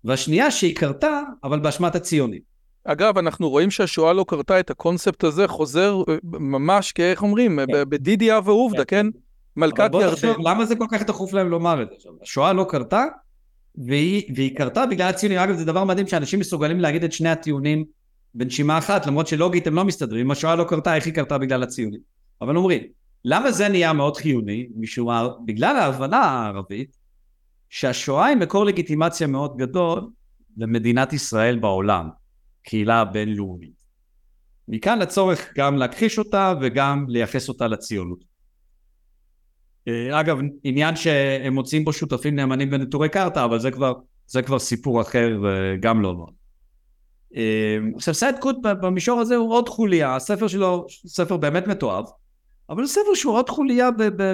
Speaker 2: והשנייה שהיא קרתה, אבל באשמת הציונים.
Speaker 1: אגב, אנחנו רואים שהשואה לא קרתה את הקונספט הזה, חוזר אה, ממש, כאיך אומרים, ב- בדידיה ועובדה, כן?
Speaker 2: אבל
Speaker 1: מלכת
Speaker 2: בוא
Speaker 1: ירדן.
Speaker 2: למה זה כל כך דחוף להם לומר את זה? השואה לא קרתה, והיא, והיא קרתה בגלל הציונים. אגב, זה דבר מדהים שאנשים מסוגלים להגיד את שני הטיעונים בנשימה אחת, למרות שלוגית הם לא מסתדרים. אם השואה לא קרתה, איך היא קרתה בגלל הציונים? אבל אומרים, למה זה נהיה מאוד חיוני? משום בגלל ההבנה הערבית, שהשואה היא מקור לגיטימציה מאוד גדול למדינת ישראל בעולם, קהילה הבינלאומית. מכאן הצורך גם להכחיש אותה וגם לייחס אותה לציונות. אה, אגב, עניין שהם מוצאים בו שותפים נאמנים בנטורי קרתא, אבל זה כבר, זה כבר סיפור אחר וגם לא נורא. אה, עכשיו סייד קוט במישור הזה הוא עוד חוליה, הספר שלו ספר באמת מתועב, אבל זה ספר שהוא עוד חוליה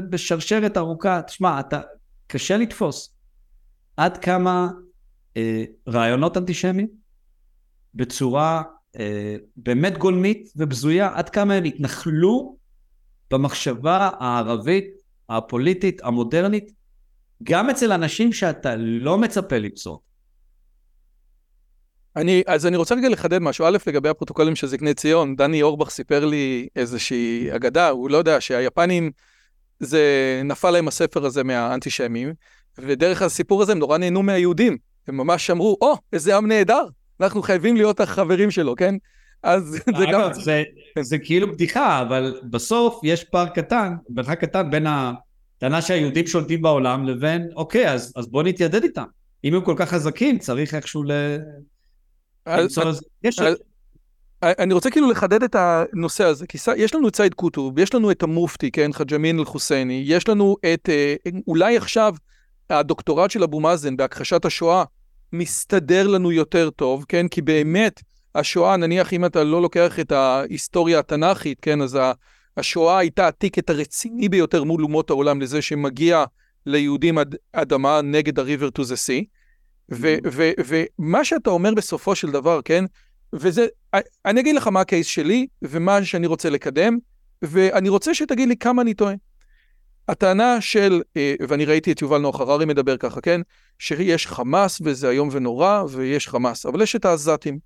Speaker 2: בשרשרת ארוכה, תשמע, אתה, קשה לתפוס עד כמה אה, רעיונות אנטישמיים בצורה אה, באמת גולמית ובזויה, עד כמה הם התנחלו במחשבה הערבית, הפוליטית, המודרנית, גם אצל אנשים שאתה לא מצפה למצוא.
Speaker 1: אני, אז אני רוצה רגע לחדד משהו. א', לגבי הפרוטוקולים של זקני ציון, דני אורבך סיפר לי איזושהי אגדה, הוא לא יודע שהיפנים, זה נפל להם הספר הזה מהאנטישמים, ודרך הסיפור הזה הם נורא נהנו מהיהודים. הם ממש אמרו, או, oh, איזה עם נהדר, אנחנו חייבים להיות החברים שלו, כן? אז זה גם...
Speaker 2: זה, זה כאילו בדיחה, אבל בסוף יש פער קטן, מרחק קטן בין הטענה שהיהודים שולטים בעולם לבין, אוקיי, אז, אז בוא נתיידד איתם. אם הם כל כך חזקים, צריך איכשהו ל...
Speaker 1: אני רוצה כאילו לחדד את הנושא הזה, כי יש לנו את סייד קוטוב, יש לנו את המופתי, כן, חג'מין אל-חוסייני, יש לנו את, אה, אולי עכשיו הדוקטורט של אבו מאזן בהכחשת השואה מסתדר לנו יותר טוב, כן, כי באמת השואה, נניח אם אתה לא לוקח את ההיסטוריה התנ"כית, כן, אז השואה הייתה הטיקט הרציני ביותר מול אומות העולם לזה שמגיע ליהודים אדמה נגד ה-river to the sea. ומה שאתה אומר בסופו של דבר, כן, וזה, אני אגיד לך מה הקייס שלי ומה שאני רוצה לקדם, ואני רוצה שתגיד לי כמה אני טועה. הטענה של, אה, ואני ראיתי את יובל נוח הררי מדבר ככה, כן? שיש חמאס וזה איום ונורא ויש חמאס, אבל יש את העזתים,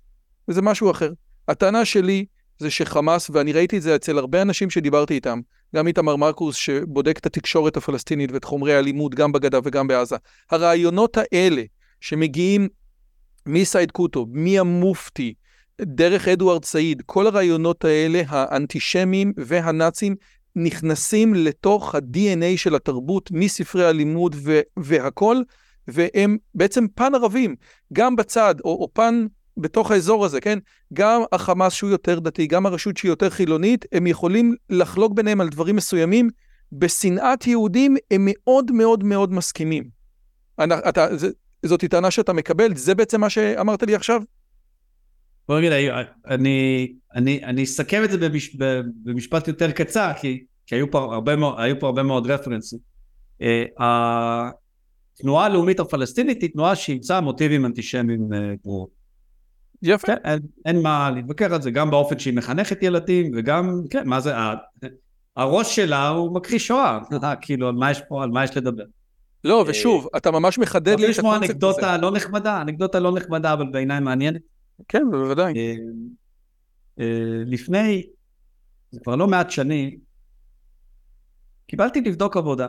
Speaker 1: וזה משהו אחר. הטענה שלי זה שחמאס, ואני ראיתי את זה אצל הרבה אנשים שדיברתי איתם, גם איתמר מרקוס שבודק את התקשורת הפלסטינית ואת חומרי הלימוד גם בגדה וגם בעזה. הרעיונות האלה שמגיעים מסייד קוטו, מהמופתי, דרך אדוארד סעיד, כל הרעיונות האלה, האנטישמים והנאצים, נכנסים לתוך ה-DNA של התרבות, מספרי הלימוד והכל, והם בעצם פן ערבים, גם בצד, או, או פן בתוך האזור הזה, כן? גם החמאס שהוא יותר דתי, גם הרשות שהיא יותר חילונית, הם יכולים לחלוק ביניהם על דברים מסוימים. בשנאת יהודים הם מאוד מאוד מאוד מסכימים. אתה, זה, זאת טענה שאתה מקבל, זה בעצם מה שאמרת לי עכשיו?
Speaker 2: בוא נגיד, אני, אני, אני אסכם את זה במש, במשפט יותר קצר, כי, כי היו, פה הרבה, היו פה הרבה מאוד רפרנסים. Uh, התנועה הלאומית הפלסטינית היא תנועה שאימצה מוטיבים אנטישמיים ברורים.
Speaker 1: יפה.
Speaker 2: כן, אין, אין מה להתווכח על זה, גם באופן שהיא מחנכת ילדים, וגם, כן, מה זה, הראש שלה הוא מכחיש שואה, כאילו, על מה יש פה, על מה יש לדבר.
Speaker 1: לא, ושוב, אתה ממש מחדד לי את
Speaker 2: הקונספט הזה. יש אנקדוטה לא נחמדה, אנקדוטה לא נחמדה, אבל בעיניי מעניינת.
Speaker 1: כן, בוודאי. אה,
Speaker 2: אה, לפני, זה כבר לא מעט שנים, קיבלתי לבדוק עבודה.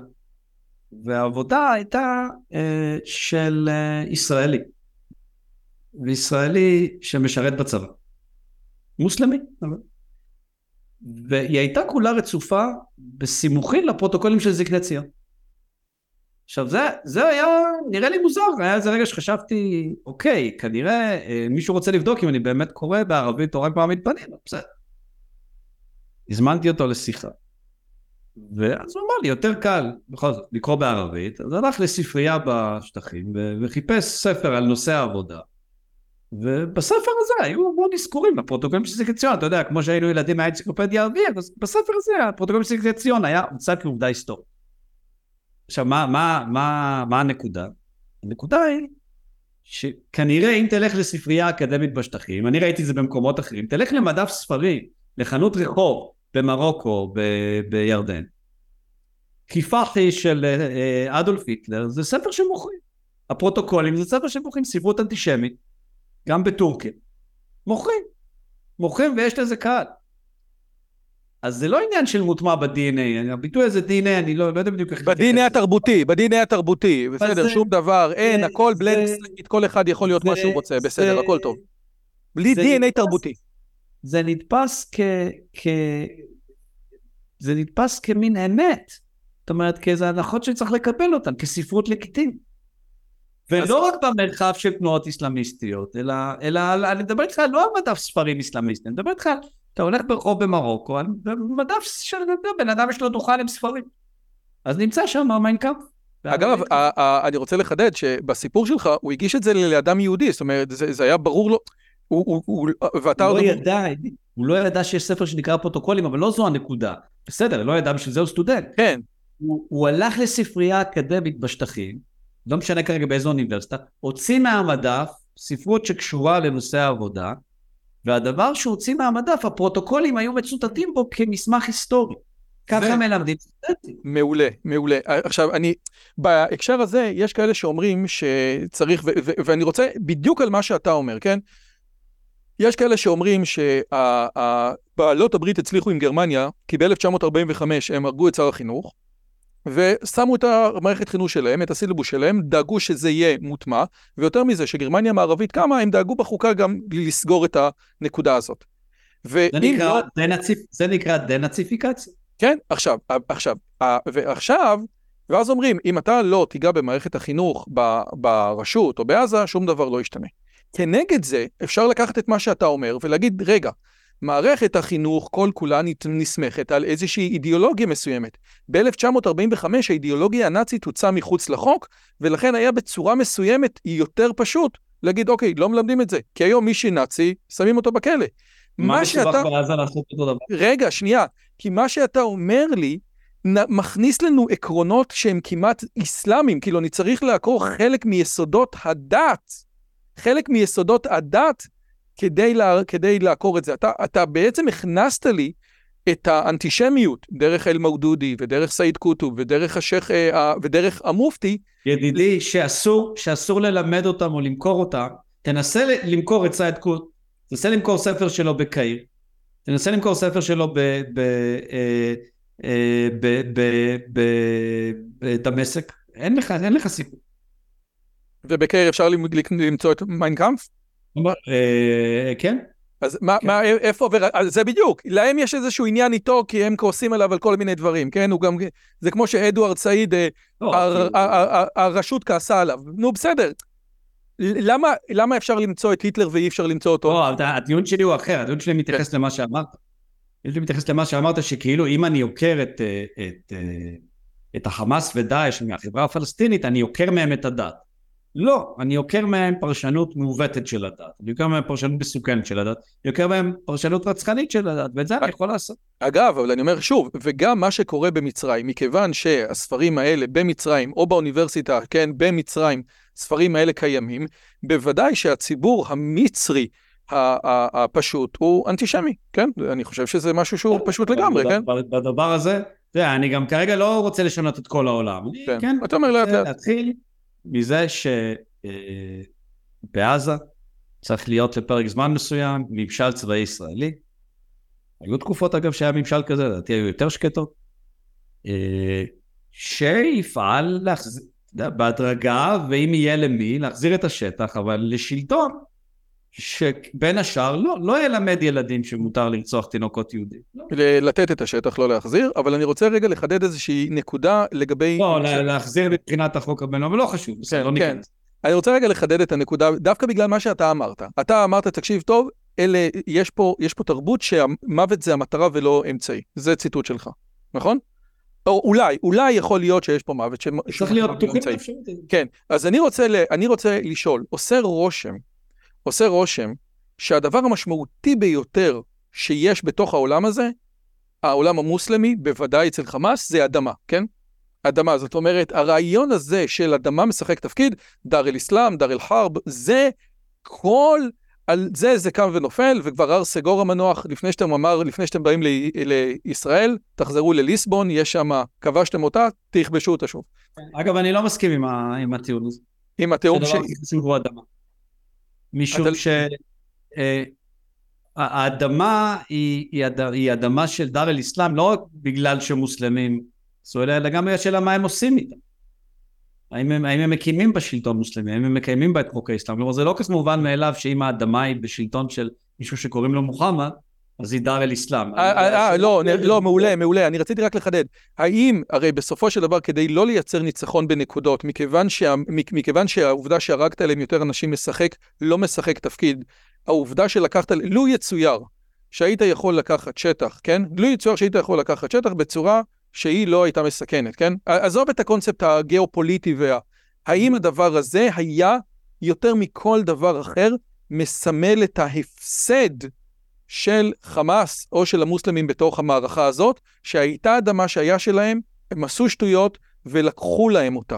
Speaker 2: והעבודה הייתה אה, של ישראלי. וישראלי שמשרת בצבא. מוסלמי. והיא הייתה כולה רצופה בסימוכין לפרוטוקולים של זקני ציון. עכשיו זה, זה היה נראה לי מוזר, היה איזה רגע שחשבתי, אוקיי, כנראה אה, מישהו רוצה לבדוק אם אני באמת קורא בערבית או רק מעמיד פנים, בסדר. הזמנתי אותו לשיחה. ואז הוא אמר לי, יותר קל בכל זאת לקרוא בערבית, אז הלך לספרייה בשטחים וחיפש ספר על נושא העבודה. ובספר הזה היו המון אזכורים בפרוטוקולים של סיכי ציון, אתה יודע, כמו שהיינו ילדים מהאנציקלופדיה הערבית, אז בספר הזה הפרוטוקולים של סיכי ציון היה מוצג כעובדה היסטורית. עכשיו, מה, מה, מה, מה הנקודה? הנקודה היא שכנראה אם תלך לספרייה אקדמית בשטחים, אני ראיתי את זה במקומות אחרים, תלך למדף ספרים, לחנות רחוב במרוקו, ב- בירדן. קיפחי של אה, אדולף היטלר זה ספר שמוכרים. הפרוטוקולים זה ספר שמוכרים, ספרות אנטישמית, גם בטורקיה. מוכרים. מוכרים ויש לזה קהל. אז זה לא עניין של מוטמע ב-DNA, הביטוי הזה DNA, אני לא, לא יודע בדיוק איך...
Speaker 1: ב-DNA התרבותי, ב-DNA התרבותי, בסדר, זה, שום דבר, אין, הכל בלנד כל אחד יכול להיות זה, מה שהוא רוצה, בסדר, זה, הכל טוב. בלי DNA נתפס, תרבותי.
Speaker 2: זה נתפס כ... כ... זה נתפס כמין אמת. זאת אומרת, כאיזה הנחות שצריך לקבל אותן, כספרות לגיטימית. ולא רק במרחב של תנועות אסלאמיסטיות, אלא, אלא אני מדבר איתך לא על מדף ספרים אסלאמיסטיים, אני מדבר איתך אתה הולך ברחוב במרוקו, במדף של בן אדם יש לו דוכן עם ספרים. אז נמצא שם מיינקאמפ.
Speaker 1: אגב, אני רוצה לחדד שבסיפור שלך הוא הגיש את זה לאדם יהודי, זאת אומרת, זה היה ברור לו,
Speaker 2: ואתה... הוא לא ידע, הוא לא ידע שיש ספר שנקרא פרוטוקולים, אבל לא זו הנקודה. בסדר, לא ידע בשביל זה הוא סטודנט.
Speaker 1: כן.
Speaker 2: הוא, הוא הלך לספרייה אקדמית בשטחים, לא משנה כרגע באיזו אוניברסיטה, הוציא מהמדף ספרות שקשורה לנושא העבודה, והדבר שהוא הוציא מהמדף, הפרוטוקולים היו מצוטטים בו כמסמך היסטורי. ככה מלמדים סטודנטים.
Speaker 1: מעולה, מעולה. עכשיו, אני, בהקשר הזה, יש כאלה שאומרים שצריך, ואני רוצה, בדיוק על מה שאתה אומר, כן? יש כאלה שאומרים שבעלות הברית הצליחו עם גרמניה, כי ב-1945 הם הרגו את שר החינוך, ושמו את המערכת חינוך שלהם, את הסילבוס שלהם, דאגו שזה יהיה מוטמע, ויותר מזה, שגרמניה המערבית קמה, הם דאגו בחוקה גם לסגור את הנקודה הזאת.
Speaker 2: זה נקרא, לא... דנציפ... זה נקרא דנאציפיקציה?
Speaker 1: כן, עכשיו, עכשיו, ועכשיו, ואז אומרים, אם אתה לא תיגע במערכת החינוך ברשות או בעזה, שום דבר לא ישתנה. כנגד זה, אפשר לקחת את מה שאתה אומר ולהגיד, רגע, מערכת החינוך כל כולה נסמכת על איזושהי אידיאולוגיה מסוימת. ב-1945 האידיאולוגיה הנאצית הוצאה מחוץ לחוק, ולכן היה בצורה מסוימת יותר פשוט להגיד, אוקיי, לא מלמדים את זה, כי היום מי שנאצי, שמים אותו בכלא.
Speaker 2: מה מסובך בעזה לעשות אותו דבר?
Speaker 1: רגע, שנייה, כי מה שאתה אומר לי, מכניס לנו עקרונות שהם כמעט אסלאמיים, כאילו אני צריך לעקור חלק מיסודות הדת, חלק מיסודות הדת כדי, לה, כדי לעקור את זה. אתה, אתה בעצם הכנסת לי את האנטישמיות דרך אל-מודודי ודרך סעיד קוטוב ודרך השייח אה, ודרך המופתי.
Speaker 2: ידידי, שאסור, שאסור ללמד אותם או למכור אותם, תנסה למכור את סעיד קוטוב, תנסה למכור ספר שלו בקהיר, תנסה למכור ספר שלו אה, אה, בדמשק, אין לך, אין לך סיפור.
Speaker 1: ובקהיר אפשר למצוא את מיינקאמפ?
Speaker 2: אה, כן.
Speaker 1: אז מה, כן. מה, איפה, זה בדיוק, להם יש איזשהו עניין איתו, כי הם כועסים עליו על כל מיני דברים, כן? הוא גם, זה כמו שאדוארד סעיד, אה, לא, הרשות כעסה עליו. נו, בסדר. למה, למה אפשר למצוא את היטלר ואי אפשר למצוא אותו?
Speaker 2: לא, הטיעון שלי הוא אחר, הטיעון שלי מתייחס כן. למה שאמרת. הטיעון שלי מתייחס למה שאמרת, שכאילו אם אני עוקר את, אה, את, את החמאס ודאעש מהחברה הפלסטינית, אני עוקר מהם את הדת. לא, אני עוקר מהם פרשנות מעוותת של הדת, אני עוקר מהם פרשנות מסוכנת של הדת, אני עוקר מהם פרשנות רצחנית של הדת, ואת זה אני יכול לעשות.
Speaker 1: אגב, אבל אני אומר שוב, וגם מה שקורה במצרים, מכיוון שהספרים האלה במצרים, או באוניברסיטה, כן, במצרים, ספרים האלה קיימים, בוודאי שהציבור המצרי הפשוט הוא אנטישמי, כן? אני חושב שזה משהו שהוא פשוט לגמרי, כן?
Speaker 2: בדבר הזה, תראה, אני גם כרגע לא רוצה לשנות את כל העולם.
Speaker 1: כן, כן אתה אומר לאט לאט.
Speaker 2: להתחיל מזה שבעזה צריך להיות לפרק זמן מסוים ממשל צבאי ישראלי. היו תקופות אגב שהיה ממשל כזה, לדעתי היו יותר שקטות, אה, שיפעל להחזיר, בהדרגה, ואם יהיה למי, להחזיר את השטח, אבל לשלטון שבין השאר לא, לא ילמד ילדים שמותר לרצוח תינוקות יהודים. לא.
Speaker 1: לתת את השטח, לא להחזיר, אבל אני רוצה רגע לחדד איזושהי נקודה לגבי...
Speaker 2: לא, ש... להחזיר מבחינת החוק הבינלאומי, לא חשוב, בסדר, לא
Speaker 1: כן. אני רוצה רגע לחדד את הנקודה, דווקא בגלל מה שאתה אמרת. אתה אמרת, תקשיב טוב, אלה, יש פה, יש פה תרבות שהמוות זה המטרה ולא אמצעי. זה ציטוט שלך, נכון? או אולי, אולי יכול להיות שיש פה מוות.
Speaker 2: צריך להיות פתוחים
Speaker 1: כן, אז אני רוצה, אני רוצה לשאול, עושה רושם עושה רושם שהדבר המשמעותי ביותר שיש בתוך העולם הזה, העולם המוסלמי, בוודאי אצל חמאס, זה אדמה, כן? אדמה, זאת אומרת, הרעיון הזה של אדמה משחק תפקיד, דאר אל אסלאם, דאר אל חרב, זה כל, על זה זה קם ונופל, וכבר הר סגור המנוח, לפני שאתם אמר, לפני שאתם באים לי, לישראל, תחזרו לליסבון, יש שם, כבשתם אותה, תכבשו אותה שוב.
Speaker 2: אגב, אני לא מסכים עם, ה, עם הטיעון הזה.
Speaker 1: עם הטיעון ש...
Speaker 2: משום שהאדמה אה, היא, היא, היא אדמה של דאר אל אסלאם לא רק בגלל שמוסלמים עשו אליה, אלא גם השאלה מה הם עושים איתה. האם הם, האם הם מקימים בשלטון מוסלמי, האם הם מקיימים בה את חוק האסלאם. כלומר זה לא כזה מובן מאליו שאם האדמה היא בשלטון של מישהו שקוראים לו מוחמד, אז דר אל אסלאם.
Speaker 1: אה, אה, לא, לא, מעולה, מעולה. אני רציתי רק לחדד. האם, הרי בסופו של דבר, כדי לא לייצר ניצחון בנקודות, מכיוון שהעובדה שהרגת עליהם יותר אנשים משחק, לא משחק תפקיד, העובדה שלקחת, לו יצויר, שהיית יכול לקחת שטח, כן? לו יצויר שהיית יכול לקחת שטח בצורה שהיא לא הייתה מסכנת, כן? עזוב את הקונספט הגיאופוליטי וה... האם הדבר הזה היה יותר מכל דבר אחר מסמל את ההפסד של חמאס או של המוסלמים בתוך המערכה הזאת, שהייתה אדמה שהיה שלהם, הם עשו שטויות ולקחו להם אותה.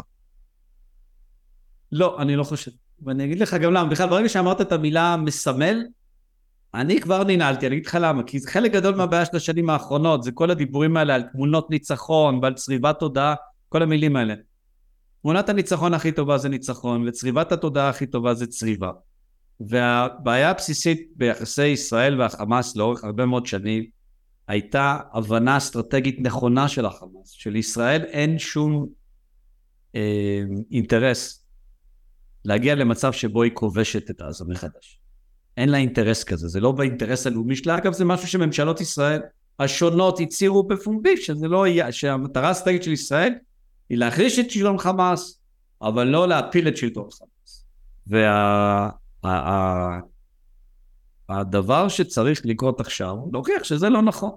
Speaker 2: לא, אני לא חושב. ואני אגיד לך גם למה. בכלל, ברגע שאמרת את המילה מסמל, אני כבר ננעלתי, אני אגיד לך למה. כי חלק גדול מהבעיה של השנים האחרונות זה כל הדיבורים האלה על תמונות ניצחון ועל צריבת תודעה, כל המילים האלה. תמונת הניצחון הכי טובה זה ניצחון, וצריבת התודעה הכי טובה זה צריבה. והבעיה הבסיסית ביחסי ישראל והחמאס לאורך הרבה מאוד שנים הייתה הבנה אסטרטגית נכונה של החמאס. שלישראל אין שום אה, אינטרס להגיע למצב שבו היא כובשת את עזה מחדש. אין לה אינטרס כזה, זה לא באינטרס הלאומי שלה. אגב, זה משהו שממשלות ישראל השונות הצהירו בפומבי, שזה לא יהיה, שהמטרה האסטרטגית של ישראל היא להחליש את שלטון חמאס, אבל לא להפיל את שלטון חמאס. והדבר וה, שצריך לקרות עכשיו, להוכיח שזה לא נכון.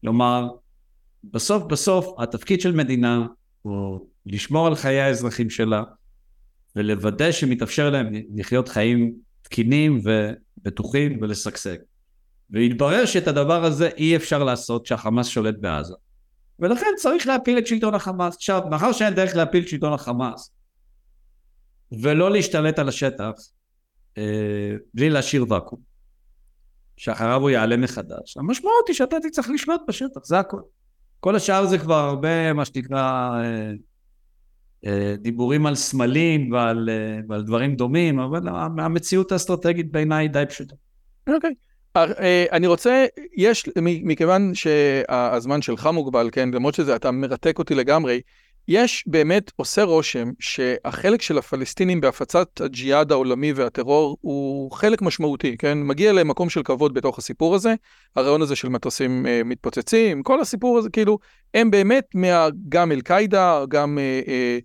Speaker 2: כלומר, בסוף בסוף התפקיד של מדינה הוא לשמור על חיי האזרחים שלה ולוודא שמתאפשר להם לחיות חיים תקינים ובטוחים ולשגשג. והתברר שאת הדבר הזה אי אפשר לעשות כשהחמאס שולט בעזה. ולכן צריך להפיל את שלטון החמאס. עכשיו, מאחר שאין דרך להפיל את שלטון החמאס ולא להשתלט על השטח בלי להשאיר ואקום, שאחריו הוא יעלה מחדש, המשמעות היא שאתה תצטרך לשלוט בשטח, זה הכל. כל השאר זה כבר הרבה, מה שנקרא, אה, אה, דיבורים על סמלים ועל, אה, ועל דברים דומים, אבל המציאות האסטרטגית בעיניי היא די פשוטה.
Speaker 1: אוקיי. Okay. אני רוצה, יש, מכיוון שהזמן שלך מוגבל, כן, למרות שזה, אתה מרתק אותי לגמרי, יש באמת, עושה רושם שהחלק של הפלסטינים בהפצת הג'יהאד העולמי והטרור הוא חלק משמעותי, כן? מגיע להם מקום של כבוד בתוך הסיפור הזה, הרעיון הזה של מטוסים אה, מתפוצצים, כל הסיפור הזה, כאילו, הם באמת מה, גם אל-קאעידה, גם... אה, אה,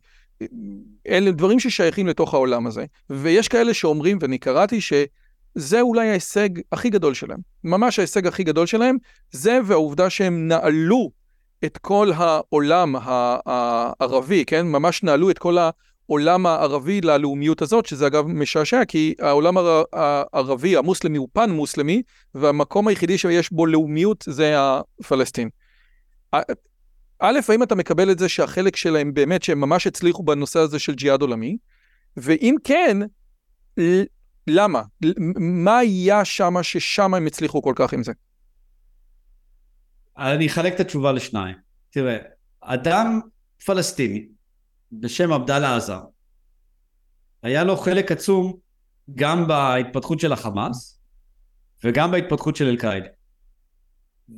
Speaker 1: אלה דברים ששייכים לתוך העולם הזה. ויש כאלה שאומרים, ואני קראתי, שזה אולי ההישג הכי גדול שלהם. ממש ההישג הכי גדול שלהם, זה והעובדה שהם נעלו את כל העולם הערבי, כן? ממש נעלו את כל העולם הערבי ללאומיות הזאת, שזה אגב משעשע, כי העולם הערבי, המוסלמי הוא פן מוסלמי, והמקום היחידי שיש בו לאומיות זה הפלסטין. א', האם אתה מקבל את זה שהחלק שלהם באמת, שהם ממש הצליחו בנושא הזה של ג'יהאד עולמי? ואם כן, למה? מה היה שמה ששם הם הצליחו כל כך עם זה?
Speaker 2: אני אחלק את התשובה לשניים. תראה, אדם פלסטיני בשם עבדאללה עזר, היה לו חלק עצום גם בהתפתחות של החמאס וגם בהתפתחות של אל-קאעידה.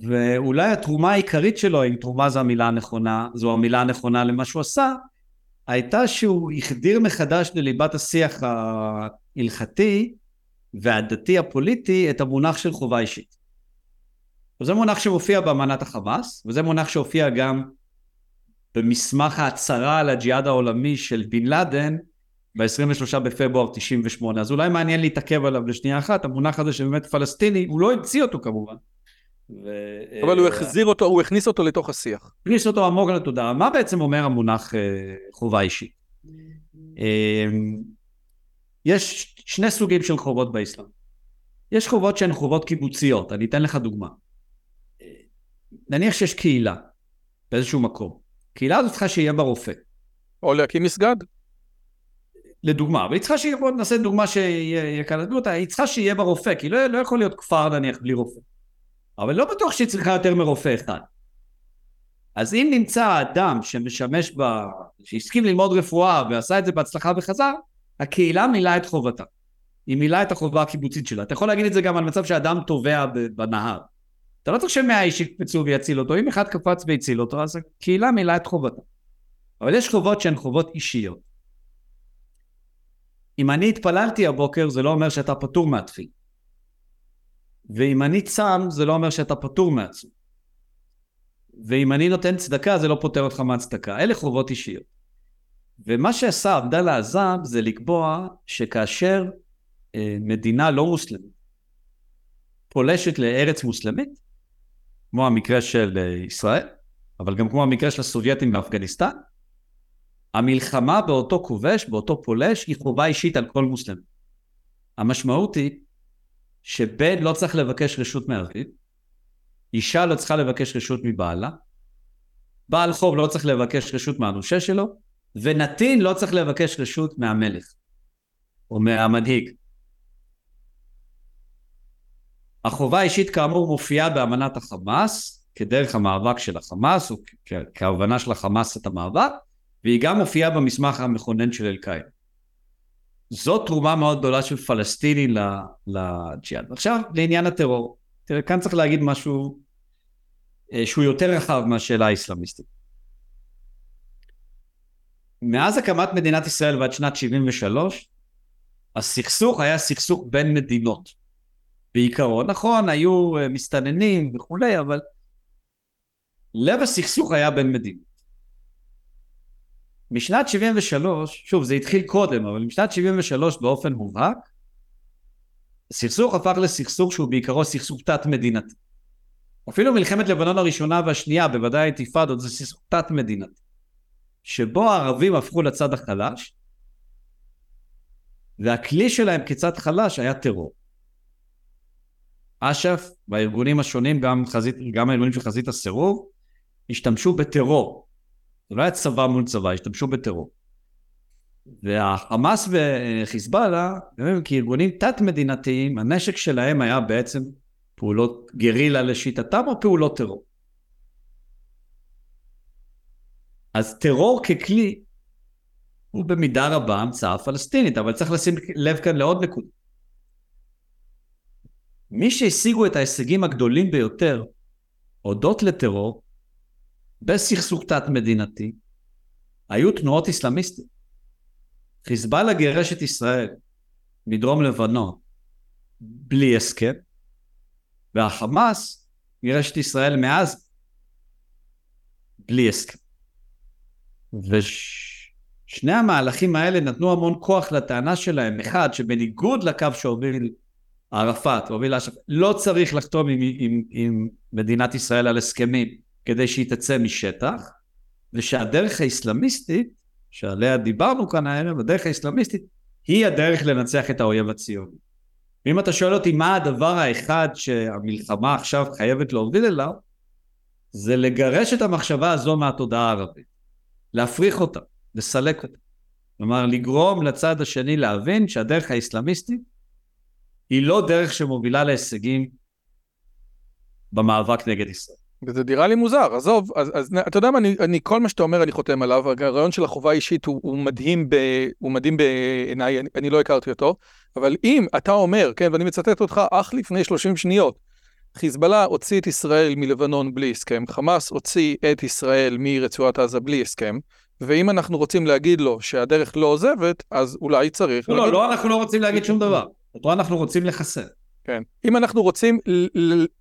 Speaker 2: ואולי התרומה העיקרית שלו, אם תרומה זו המילה הנכונה, זו המילה הנכונה למה שהוא עשה, הייתה שהוא החדיר מחדש לליבת השיח ההלכתי והדתי הפוליטי את המונח של חובה אישית. וזה מונח שמופיע באמנת החמאס, וזה מונח שהופיע גם במסמך ההצהרה על הג'יהאד העולמי של בן לאדן ב-23 בפברואר 98. אז אולי מעניין להתעכב עליו לשנייה אחת, המונח הזה שבאמת פלסטיני, הוא לא המציא אותו כמובן.
Speaker 1: ו... אבל הוא החזיר אותו, הוא הכניס אותו לתוך השיח.
Speaker 2: הכניס אותו עמוק לתודעה. מה בעצם אומר המונח אה, חובה אישית? אה, יש שני סוגים של חובות באסלאם. יש חובות שהן חובות קיבוציות, אני אתן לך דוגמה. נניח שיש קהילה באיזשהו מקום, קהילה הזאת צריכה שיהיה בה רופא.
Speaker 1: או להקים מסגד.
Speaker 2: לדוגמה, והיא צריכה שיהיה, בוא נעשה דוגמה שיהיה קל לדעת אותה, היא צריכה שיהיה בה רופא, כי לא, לא יכול להיות כפר נניח בלי רופא. אבל לא בטוח שהיא צריכה יותר מרופא אחד. אז אם נמצא אדם שמשמש ב... שהסכים ללמוד רפואה ועשה את זה בהצלחה וחזר, הקהילה מילאה את חובתה. היא מילאה את החובה הקיבוצית שלה. אתה יכול להגיד את זה גם על מצב שאדם טובע בנהר. אתה לא צריך שמאה איש יקפצו ויצילו אותו, אם אחד קפץ והציל אותו, אז הקהילה מילאה את חובתה. אבל יש חובות שהן חובות אישיות. אם אני התפללתי הבוקר, זה לא אומר שאתה פטור מהתפיל. ואם אני צם, זה לא אומר שאתה פטור מהצום. ואם אני נותן צדקה, זה לא פוטר אותך מהצדקה. אלה חובות אישיות. ומה שעשה עבדאללה עזאב זה לקבוע שכאשר אה, מדינה לא מוסלמית פולשת לארץ מוסלמית, כמו המקרה של אה, ישראל, אבל גם כמו המקרה של הסובייטים באפגניסטן, המלחמה באותו כובש, באותו פולש, היא חובה אישית על כל מוסלמי. המשמעות היא שבן לא צריך לבקש רשות מאביו, אישה לא צריכה לבקש רשות מבעלה, בעל חוב לא צריך לבקש רשות מהנושה שלו, ונתין לא צריך לבקש רשות מהמלך או מהמנהיג. החובה האישית כאמור מופיעה באמנת החמאס, כדרך המאבק של החמאס, או כהבנה של החמאס את המאבק, והיא גם מופיעה במסמך המכונן של אל-קאעידה. זו תרומה מאוד גדולה של פלסטיני לג'יהאד. עכשיו לעניין הטרור. תראה, כאן צריך להגיד משהו אה, שהוא יותר רחב מהשאלה האסלאמיסטית. מאז הקמת מדינת ישראל ועד שנת 73, הסכסוך היה סכסוך בין מדינות. בעיקרון, נכון, היו אה, מסתננים וכולי, אבל לב הסכסוך היה בין מדינות. משנת 73, שוב זה התחיל קודם, אבל משנת 73 באופן מובהק, הסכסוך הפך לסכסוך שהוא בעיקרו סכסוך תת-מדינתי. אפילו מלחמת לבנון הראשונה והשנייה, בוודאי האינתיפאדות, זה סכסוך תת-מדינתי. שבו הערבים הפכו לצד החלש, והכלי שלהם כצד חלש היה טרור. אש"ף והארגונים השונים, גם, חזית, גם הארגונים של חזית הסירוב, השתמשו בטרור. זה לא היה צבא מול צבא, השתמשו בטרור. והחמאס וחיזבאללה, הם כארגונים תת-מדינתיים, הנשק שלהם היה בעצם פעולות גרילה לשיטתם או פעולות טרור. אז טרור ככלי הוא במידה רבה המצאה פלסטינית, אבל צריך לשים לב כאן לעוד נקודה. מי שהשיגו את ההישגים הגדולים ביותר הודות לטרור בסכסוך תת-מדינתי היו תנועות אסלאמיסטיות. חיזבאללה גירש את ישראל מדרום לבנון בלי הסכם, והחמאס גירש את ישראל מאז בלי הסכם. ושני המהלכים האלה נתנו המון כוח לטענה שלהם. אחד, שבניגוד לקו שהוביל ערפאת, הוביל אש"ף, לא צריך לחתום עם, עם, עם מדינת ישראל על הסכמים כדי שהיא תצא משטח, ושהדרך האסלאמיסטית, שעליה דיברנו כאן הערב, הדרך האסלאמיסטית, היא הדרך לנצח את האויב הציוני. ואם אתה שואל אותי מה הדבר האחד שהמלחמה עכשיו חייבת להוביל אליו, זה לגרש את המחשבה הזו מהתודעה הערבית. להפריך אותה, לסלק אותה. כלומר, לגרום לצד השני להבין שהדרך האסלאמיסטית היא לא דרך שמובילה להישגים במאבק נגד ישראל.
Speaker 1: וזה נראה לי מוזר, עזוב, אז, אז אתה יודע מה, אני, אני, כל מה שאתה אומר אני חותם עליו, הרעיון של החובה האישית הוא, הוא מדהים, ב, הוא מדהים בעיניי, אני, אני לא הכרתי אותו, אבל אם אתה אומר, כן, ואני מצטט אותך אך לפני 30 שניות, חיזבאללה הוציא את ישראל מלבנון בלי הסכם, חמאס הוציא את ישראל מרצועת עזה בלי הסכם, ואם אנחנו רוצים להגיד לו שהדרך לא עוזבת, אז אולי צריך...
Speaker 2: לא, להגיד... לא, לא, אנחנו לא רוצים להגיד שום דבר. אותו אנחנו רוצים לחסל.
Speaker 1: כן. אם אנחנו רוצים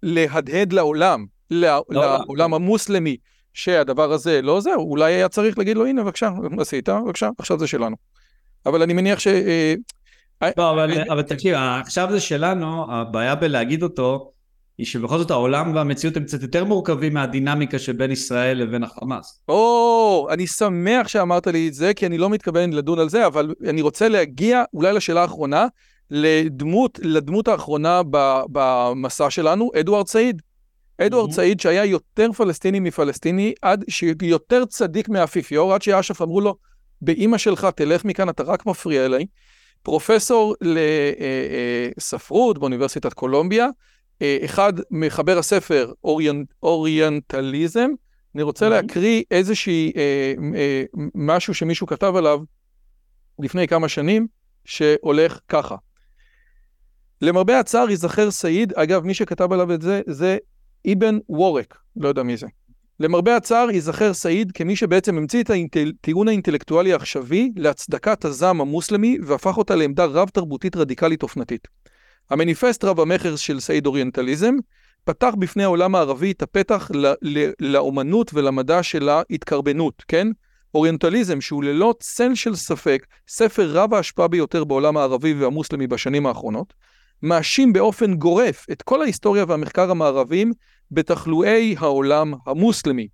Speaker 1: להדהד לעולם, לעולם המוסלמי, שהדבר הזה לא זה, אולי היה צריך להגיד לו, הנה, בבקשה, עשית, בבקשה, עכשיו זה שלנו. אבל אני מניח ש... אה,
Speaker 2: לא, אבל, אבל תקשיב, עכשיו זה שלנו, הבעיה בלהגיד אותו, היא שבכל זאת העולם והמציאות הם קצת יותר מורכבים מהדינמיקה שבין ישראל לבין החמאס.
Speaker 1: או, אני שמח שאמרת לי את זה, כי אני לא מתכוון לדון על זה, אבל אני רוצה להגיע אולי לשאלה האחרונה, לדמות, לדמות האחרונה במסע שלנו, אדוארד סעיד. אדוארד mm-hmm. סעיד שהיה יותר פלסטיני מפלסטיני, עד שיותר צדיק מהאפיפיור, עד שאש"ף אמרו לו, באימא שלך תלך מכאן, אתה רק מפריע אליי. פרופסור לספרות באוניברסיטת קולומביה, אה, אחד מחבר הספר אוריינ, אוריינטליזם, אני רוצה mm-hmm. להקריא איזושהי, אה, אה, משהו שמישהו כתב עליו לפני כמה שנים, שהולך ככה. למרבה הצער ייזכר סעיד, אגב, מי שכתב עליו את זה, זה אבן וורק, לא יודע מי זה. למרבה הצער ייזכר סעיד כמי שבעצם המציא את הטיעון האינטלקטואלי העכשווי להצדקת הזעם המוסלמי והפך אותה לעמדה רב-תרבותית רדיקלית אופנתית. המניפסט רב המכר של סעיד אוריינטליזם פתח בפני העולם הערבי את הפתח לאומנות ולמדע של ההתקרבנות, כן? אוריינטליזם שהוא ללא צל של ספק ספר רב ההשפעה ביותר בעולם הערבי והמוסלמי בשנים האחרונות, מאשים באופן גורף את כל ההיסטוריה והמחקר המערביים בתחלואי העולם המוסלמי.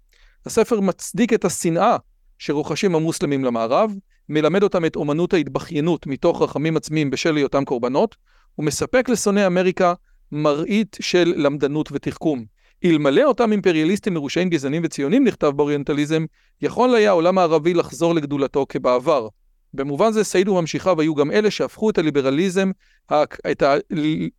Speaker 1: הספר מצדיק את השנאה שרוחשים המוסלמים למערב, מלמד אותם את אומנות ההתבכיינות מתוך רחמים עצמיים בשל היותם קורבנות, ומספק לשונאי אמריקה מראית של למדנות ותחכום. אלמלא אותם אימפריאליסטים מרושעים גזענים וציונים, נכתב באוריינטליזם, יכול היה העולם הערבי לחזור לגדולתו כבעבר. במובן זה סעיד וממשיכיו היו גם אלה שהפכו את הליברליזם, את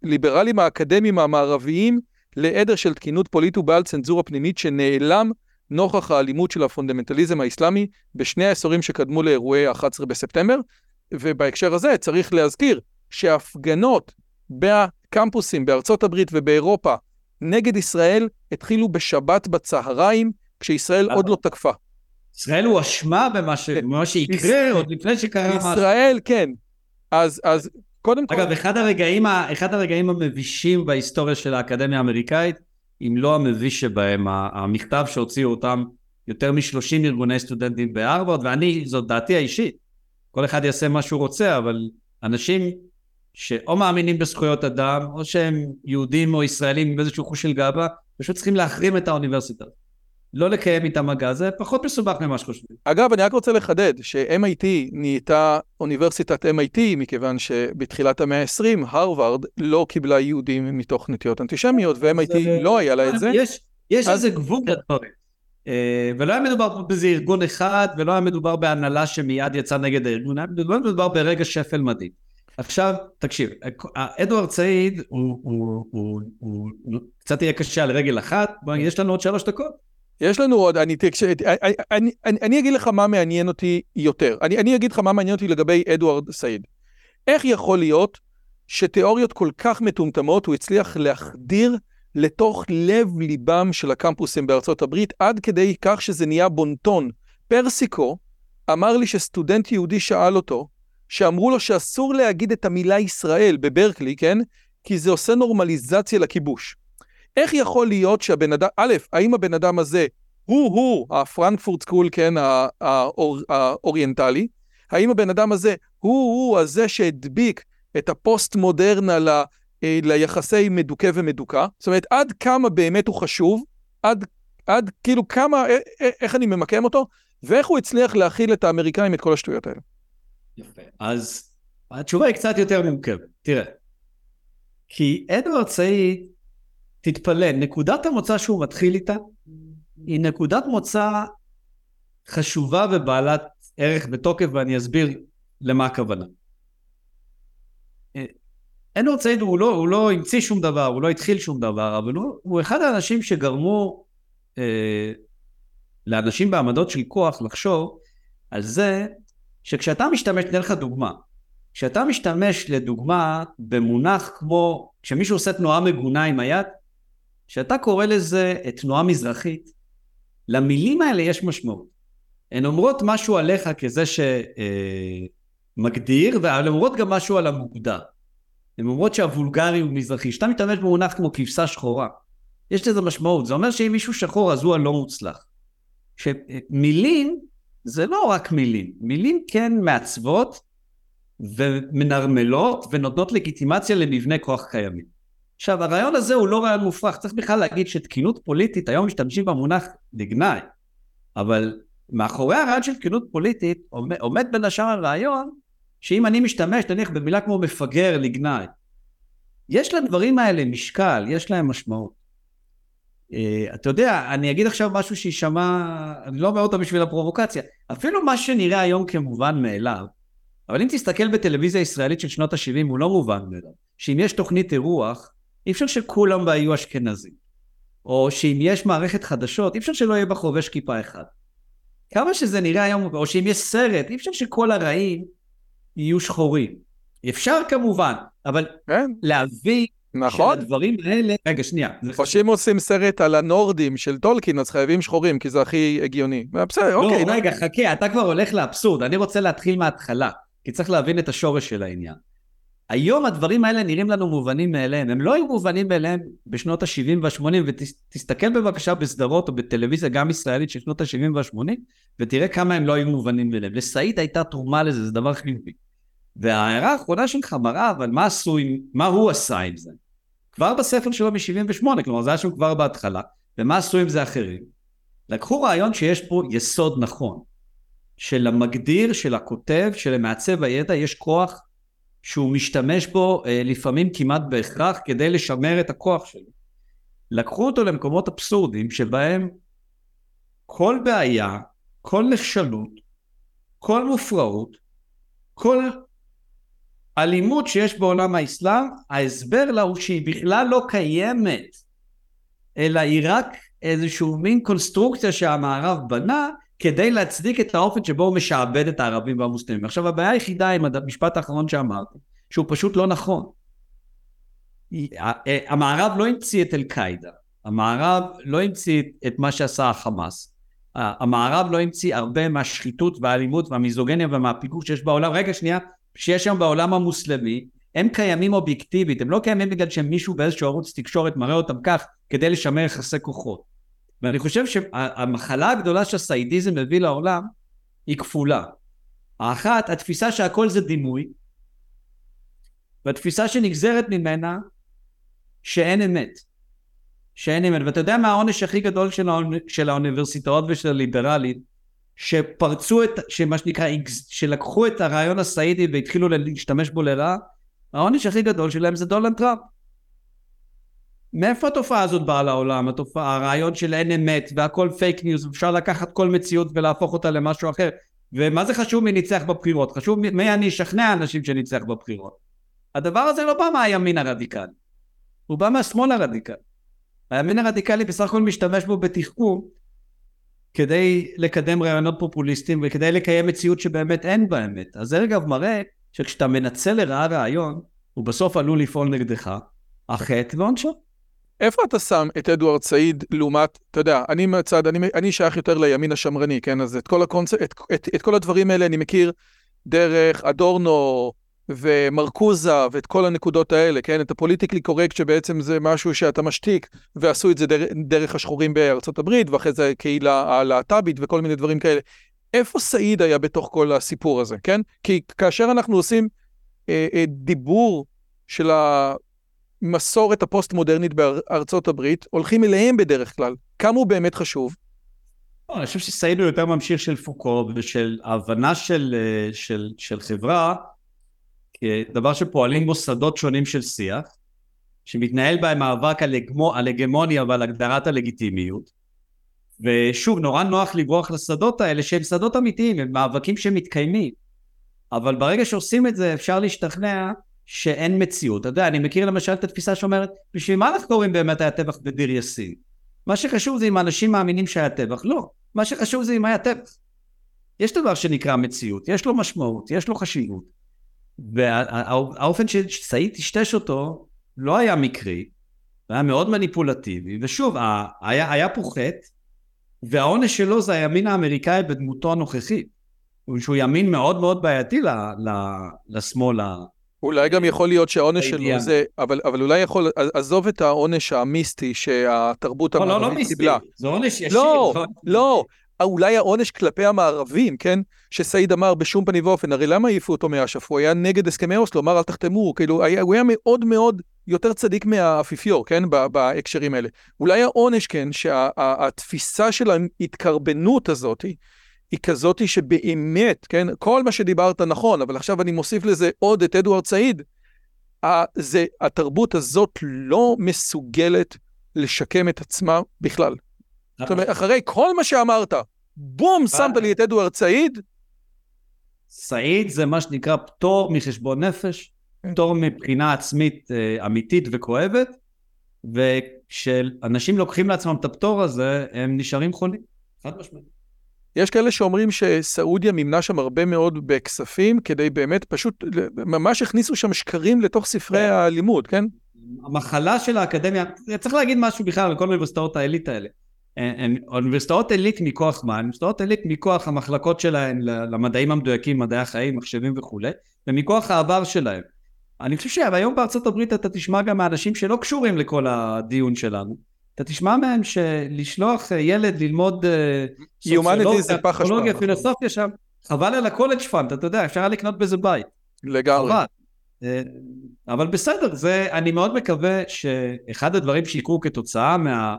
Speaker 1: הליברלים האקדמיים המערביים לעדר של תקינות פוליטית ובעל צנזורה פנימית שנעלם נוכח האלימות של הפונדמנטליזם האסלאמי בשני העשורים שקדמו לאירועי ה-11 בספטמבר. ובהקשר הזה צריך להזכיר שהפגנות בקמפוסים בארצות הברית ובאירופה נגד ישראל התחילו בשבת בצהריים, כשישראל עוד לא תקפה.
Speaker 2: ישראל הואשמה במה, ש... במה שיקרה עוד לפני שקרה
Speaker 1: משהו. ישראל, כן. אז, אז קודם
Speaker 2: כל... אגב, אחד הרגעים, אחד הרגעים המבישים בהיסטוריה של האקדמיה האמריקאית, אם לא המביש שבהם, המכתב שהוציאו אותם יותר מ-30 ארגוני סטודנטים בהרווארד, ואני, זאת דעתי האישית, כל אחד יעשה מה שהוא רוצה, אבל אנשים שאו מאמינים בזכויות אדם, או שהם יהודים או ישראלים עם איזשהו חוש של גאווה, פשוט צריכים להחרים את האוניברסיטה. לא לקיים איתם מגע, זה פחות מסובך ממה שחושבים.
Speaker 1: אגב, אני רק רוצה לחדד ש-MIT נהייתה אוניברסיטת MIT, מכיוון שבתחילת המאה ה-20, הרווארד לא קיבלה יהודים מתוך נטיות אנטישמיות, ו-MIT לא היה לה את זה.
Speaker 2: יש, יש אז... איזה גבול לדברים. אה, ולא היה מדובר באיזה ארגון אחד, ולא היה מדובר בהנהלה שמיד יצא נגד הארגון, היה מדובר ברגע שפל מדהים. עכשיו, תקשיב, אדוארד סעיד הוא, הוא, הוא, הוא, הוא קצת יהיה קשה על רגל אחת, יש לנו עוד שלוש דקות.
Speaker 1: יש לנו עוד, אני, תקש... אני, אני, אני, אני אגיד לך מה מעניין אותי יותר. אני, אני אגיד לך מה מעניין אותי לגבי אדוארד סעיד. איך יכול להיות שתיאוריות כל כך מטומטמות הוא הצליח להחדיר לתוך לב ליבם של הקמפוסים בארצות הברית, עד כדי כך שזה נהיה בונטון. פרסיקו אמר לי שסטודנט יהודי שאל אותו, שאמרו לו שאסור להגיד את המילה ישראל בברקלי, כן? כי זה עושה נורמליזציה לכיבוש. איך יכול להיות שהבן אדם, א', האם הבן אדם הזה הוא-הוא ה Frankfurt School, כן, האור, האוריינטלי? האם הבן אדם הזה הוא-הוא הזה שהדביק את הפוסט-מודרנה ל, אה, ליחסי מדוכא ומדוכא? זאת אומרת, עד כמה באמת הוא חשוב? עד, עד כאילו כמה, א, א, איך אני ממקם אותו? ואיך הוא הצליח להכיל את האמריקאים את כל השטויות האלה?
Speaker 2: יפה. אז התשובה היא קצת יותר מורכבת. תראה, כי אדוארד סעיד, תתפלא, נקודת המוצא שהוא מתחיל איתה, היא נקודת מוצא חשובה ובעלת ערך בתוקף, ואני אסביר למה הכוונה. אדוארד סעיד הוא לא, הוא לא המציא שום דבר, הוא לא התחיל שום דבר, אבל הוא, הוא אחד האנשים שגרמו אה, לאנשים בעמדות של כוח לחשוב על זה שכשאתה משתמש, אתן לך דוגמה, כשאתה משתמש לדוגמה במונח כמו, כשמישהו עושה תנועה מגונה עם היד, כשאתה קורא לזה תנועה מזרחית, למילים האלה יש משמעות. הן אומרות משהו עליך כזה שמגדיר, והן אומרות גם משהו על המוגדר. הן אומרות שהוולגרי הוא מזרחי. כשאתה מתאמץ במונח כמו כבשה שחורה, יש לזה משמעות. זה אומר שאם מישהו שחור אז הוא הלא מוצלח. שמילים זה לא רק מילים. מילים כן מעצבות ומנרמלות ונותנות לגיטימציה למבנה כוח קיימים. עכשיו הרעיון הזה הוא לא רעיון מופרך, צריך בכלל להגיד שתקינות פוליטית, היום משתמשים במונח לגנאי, אבל מאחורי הרעיון של תקינות פוליטית עומד, עומד בין השאר הרעיון שאם אני משתמש נניח במילה כמו מפגר לגנאי, יש לדברים האלה משקל, יש להם משמעות. Uh, אתה יודע, אני אגיד עכשיו משהו שיישמע, אני לא אומר אותו בשביל הפרובוקציה, אפילו מה שנראה היום כמובן מאליו, אבל אם תסתכל בטלוויזיה הישראלית של שנות ה-70 הוא לא מובן מאליו, שאם יש תוכנית אירוח, אי אפשר שכולם בה יהיו אשכנזים, או שאם יש מערכת חדשות, אי אפשר שלא יהיה בה חובש כיפה אחד. כמה שזה נראה היום, או שאם יש סרט, אי אפשר שכל הרעים יהיו שחורים. אפשר כמובן, אבל כן. להביא
Speaker 1: נכון.
Speaker 2: שהדברים האלה... רגע, שנייה.
Speaker 1: או שאם עושים סרט על הנורדים של טולקין, אז חייבים שחורים, כי זה הכי הגיוני. בסדר, לא, אוקיי.
Speaker 2: לא, רגע, חכה, אתה כבר הולך לאבסורד. אני רוצה להתחיל מההתחלה, כי צריך להבין את השורש של העניין. היום הדברים האלה נראים לנו מובנים מאליהם. הם לא היו מובנים מאליהם בשנות ה-70 וה-80, ותסתכל בבקשה בסדרות או בטלוויזיה, גם ישראלית של שנות ה-70 וה-80, ותראה כמה הם לא היו מובנים מאליהם. לסעיד הייתה תרומה לזה, זה דבר חיובי. וההערה האחרונה שלך מראה, אבל מה עשו עם, מה הוא עשה עם זה? כבר בספר שלו מ-78, כלומר זה היה שם כבר בהתחלה, ומה עשו עם זה אחרים? לקחו רעיון שיש פה יסוד נכון, שלמגדיר, של הכותב, שלמעצב הידע יש כוח שהוא משתמש בו אה, לפעמים כמעט בהכרח כדי לשמר את הכוח שלו. לקחו אותו למקומות אבסורדיים שבהם כל בעיה, כל נחשלות, כל מופרעות, כל אלימות שיש בעולם האסלאם, ההסבר לה הוא שהיא בכלל לא קיימת, אלא היא רק איזשהו מין קונסטרוקציה שהמערב בנה כדי להצדיק את האופן שבו הוא משעבד את הערבים והמוסלמים. עכשיו הבעיה היחידה עם המשפט האחרון שאמרתי, שהוא פשוט לא נכון. המערב לא המציא את אל-קאעידה, המערב לא המציא את מה שעשה החמאס, המערב לא המציא הרבה מהשחיתות והאלימות והמיזוגניה ומהפיגור שיש בעולם, רגע שנייה, שיש שם בעולם המוסלמי, הם קיימים אובייקטיבית, הם לא קיימים בגלל שמישהו באיזשהו ערוץ תקשורת מראה אותם כך כדי לשמר יחסי כוחות. ואני חושב שהמחלה הגדולה שהסיידיזם מביא לעולם היא כפולה. האחת, התפיסה שהכל זה דימוי, והתפיסה שנגזרת ממנה שאין אמת. שאין אמת. ואתה יודע מה העונש הכי גדול של, האוני, של האוניברסיטאות ושל הליברלית? שפרצו את, שמה שנקרא, שלקחו את הרעיון הסעידי והתחילו להשתמש בו לרעה, העונש הכי גדול שלהם זה דונלד טראמפ. מאיפה התופעה הזאת באה לעולם? התופעה, הרעיון של אין אמת והכל פייק ניוז, אפשר לקחת כל מציאות ולהפוך אותה למשהו אחר. ומה זה חשוב מי ניצח בבחירות? חשוב מי אני אשכנע אנשים שניצח בבחירות. הדבר הזה לא בא מהימין הרדיקלי, הוא בא מהשמאל הרדיקלי. הימין הרדיקלי בסך הכל משתמש בו בתחכום כדי לקדם רעיונות פופוליסטיים וכדי לקיים מציאות שבאמת אין בה אמת. אז זה אגב מראה שכשאתה מנצל לרעה רעיון, הוא בסוף עלול לפעול נגדך, החטא ועונשו.
Speaker 1: איפה אתה שם את אדוארד סעיד לעומת, אתה יודע, אני מהצד, אני, אני שייך יותר לימין השמרני, כן? אז את כל, הקונצ... את, את, את כל הדברים האלה אני מכיר דרך אדורנו ומרקוזה ואת כל הנקודות האלה, כן? את הפוליטיקלי קורקט שבעצם זה משהו שאתה משתיק, ועשו את זה דרך, השחורים בארצות הברית, ואחרי זה הקהילה הלהט"בית וכל מיני דברים כאלה. איפה סעיד היה בתוך כל הסיפור הזה, כן? כי כאשר אנחנו עושים אה, אה, דיבור של המסורת הפוסט-מודרנית בארצות הברית, הולכים אליהם בדרך כלל. כמה הוא באמת חשוב?
Speaker 2: לא, אני חושב שסעיד הוא יותר ממשיך של פוקו ושל הבנה של, אה, של, של חברה כדבר שפועלים מוסדות שונים של שיח, שמתנהל בהם מאבק על הגמוניה ועל הגדרת הלגיטימיות. ושוב, נורא נוח לברוח לשדות האלה שהם שדות אמיתיים, הם מאבקים שמתקיימים. אבל ברגע שעושים את זה אפשר להשתכנע שאין מציאות. אתה יודע, אני מכיר למשל את התפיסה שאומרת, בשביל מה אנחנו קוראים באמת היה טבח בדיר יאסין? מה שחשוב זה אם האנשים מאמינים שהיה טבח. לא, מה שחשוב זה אם היה טבח. יש דבר שנקרא מציאות, יש לו משמעות, יש לו חשיבות. והאופן שסעיד טשטש אותו לא היה מקרי, היה מאוד מניפולטיבי, ושוב, היה, היה פה חטא, והעונש שלו זה הימין האמריקאי בדמותו הנוכחית. שהוא ימין מאוד מאוד בעייתי ל, ל, לשמאל.
Speaker 1: אולי גם יכול להיות שהעונש שלו זה, אבל, אבל אולי יכול, עזוב את העונש המיסטי שהתרבות
Speaker 2: לא, המערבית לא, לא קיבלה. זה עונש ישיר.
Speaker 1: לא, לא, אולי העונש כלפי המערבים, כן? שסעיד אמר בשום פנים ואופן, הרי למה העיפו אותו מאש"ף? הוא היה נגד הסכמי אוסלו, אמר אל תחתמו, כאילו, היה, הוא היה מאוד מאוד יותר צדיק מהאפיפיור, כן? בהקשרים האלה. אולי העונש, כן, שהתפיסה של ההתקרבנות הזאת היא כזאת שבאמת, כן? כל מה שדיברת נכון, אבל עכשיו אני מוסיף לזה עוד את אדוארד סעיד. זה, התרבות הזאת לא מסוגלת לשקם את עצמה בכלל. זאת אומרת, אחרי כל מה שאמרת, בום, שמת לי את אדוארד סעיד.
Speaker 2: סעיד זה מה שנקרא פטור מחשבון נפש, כן. פטור מבחינה עצמית אה, אמיתית וכואבת, וכשאנשים לוקחים לעצמם את הפטור הזה, הם נשארים חולים, חד משמעית.
Speaker 1: יש כאלה שאומרים שסעודיה מימנה שם הרבה מאוד בכספים, כדי באמת פשוט, ממש הכניסו שם שקרים לתוך ספרי כן. הלימוד, כן?
Speaker 2: המחלה של האקדמיה, צריך להגיד משהו בכלל על כל האוניברסיטאות העילית האלה. אוניברסיטאות עילית מכוח מה? אוניברסיטאות עילית מכוח המחלקות שלהן למדעים המדויקים, מדעי החיים, מחשבים וכולי, ומכוח העבר שלהם. אני חושב שהיום בארצות הברית אתה תשמע גם מאנשים שלא קשורים לכל הדיון שלנו. אתה תשמע מהם שלשלוח ילד ללמוד אה,
Speaker 1: סוציולוגיה, פילוסופיה
Speaker 2: שם, חבל על ה college fund, אתה יודע, אפשר לקנות בזה בית.
Speaker 1: לגמרי.
Speaker 2: אה, אבל בסדר, זה, אני מאוד מקווה שאחד הדברים שיקרו כתוצאה מה,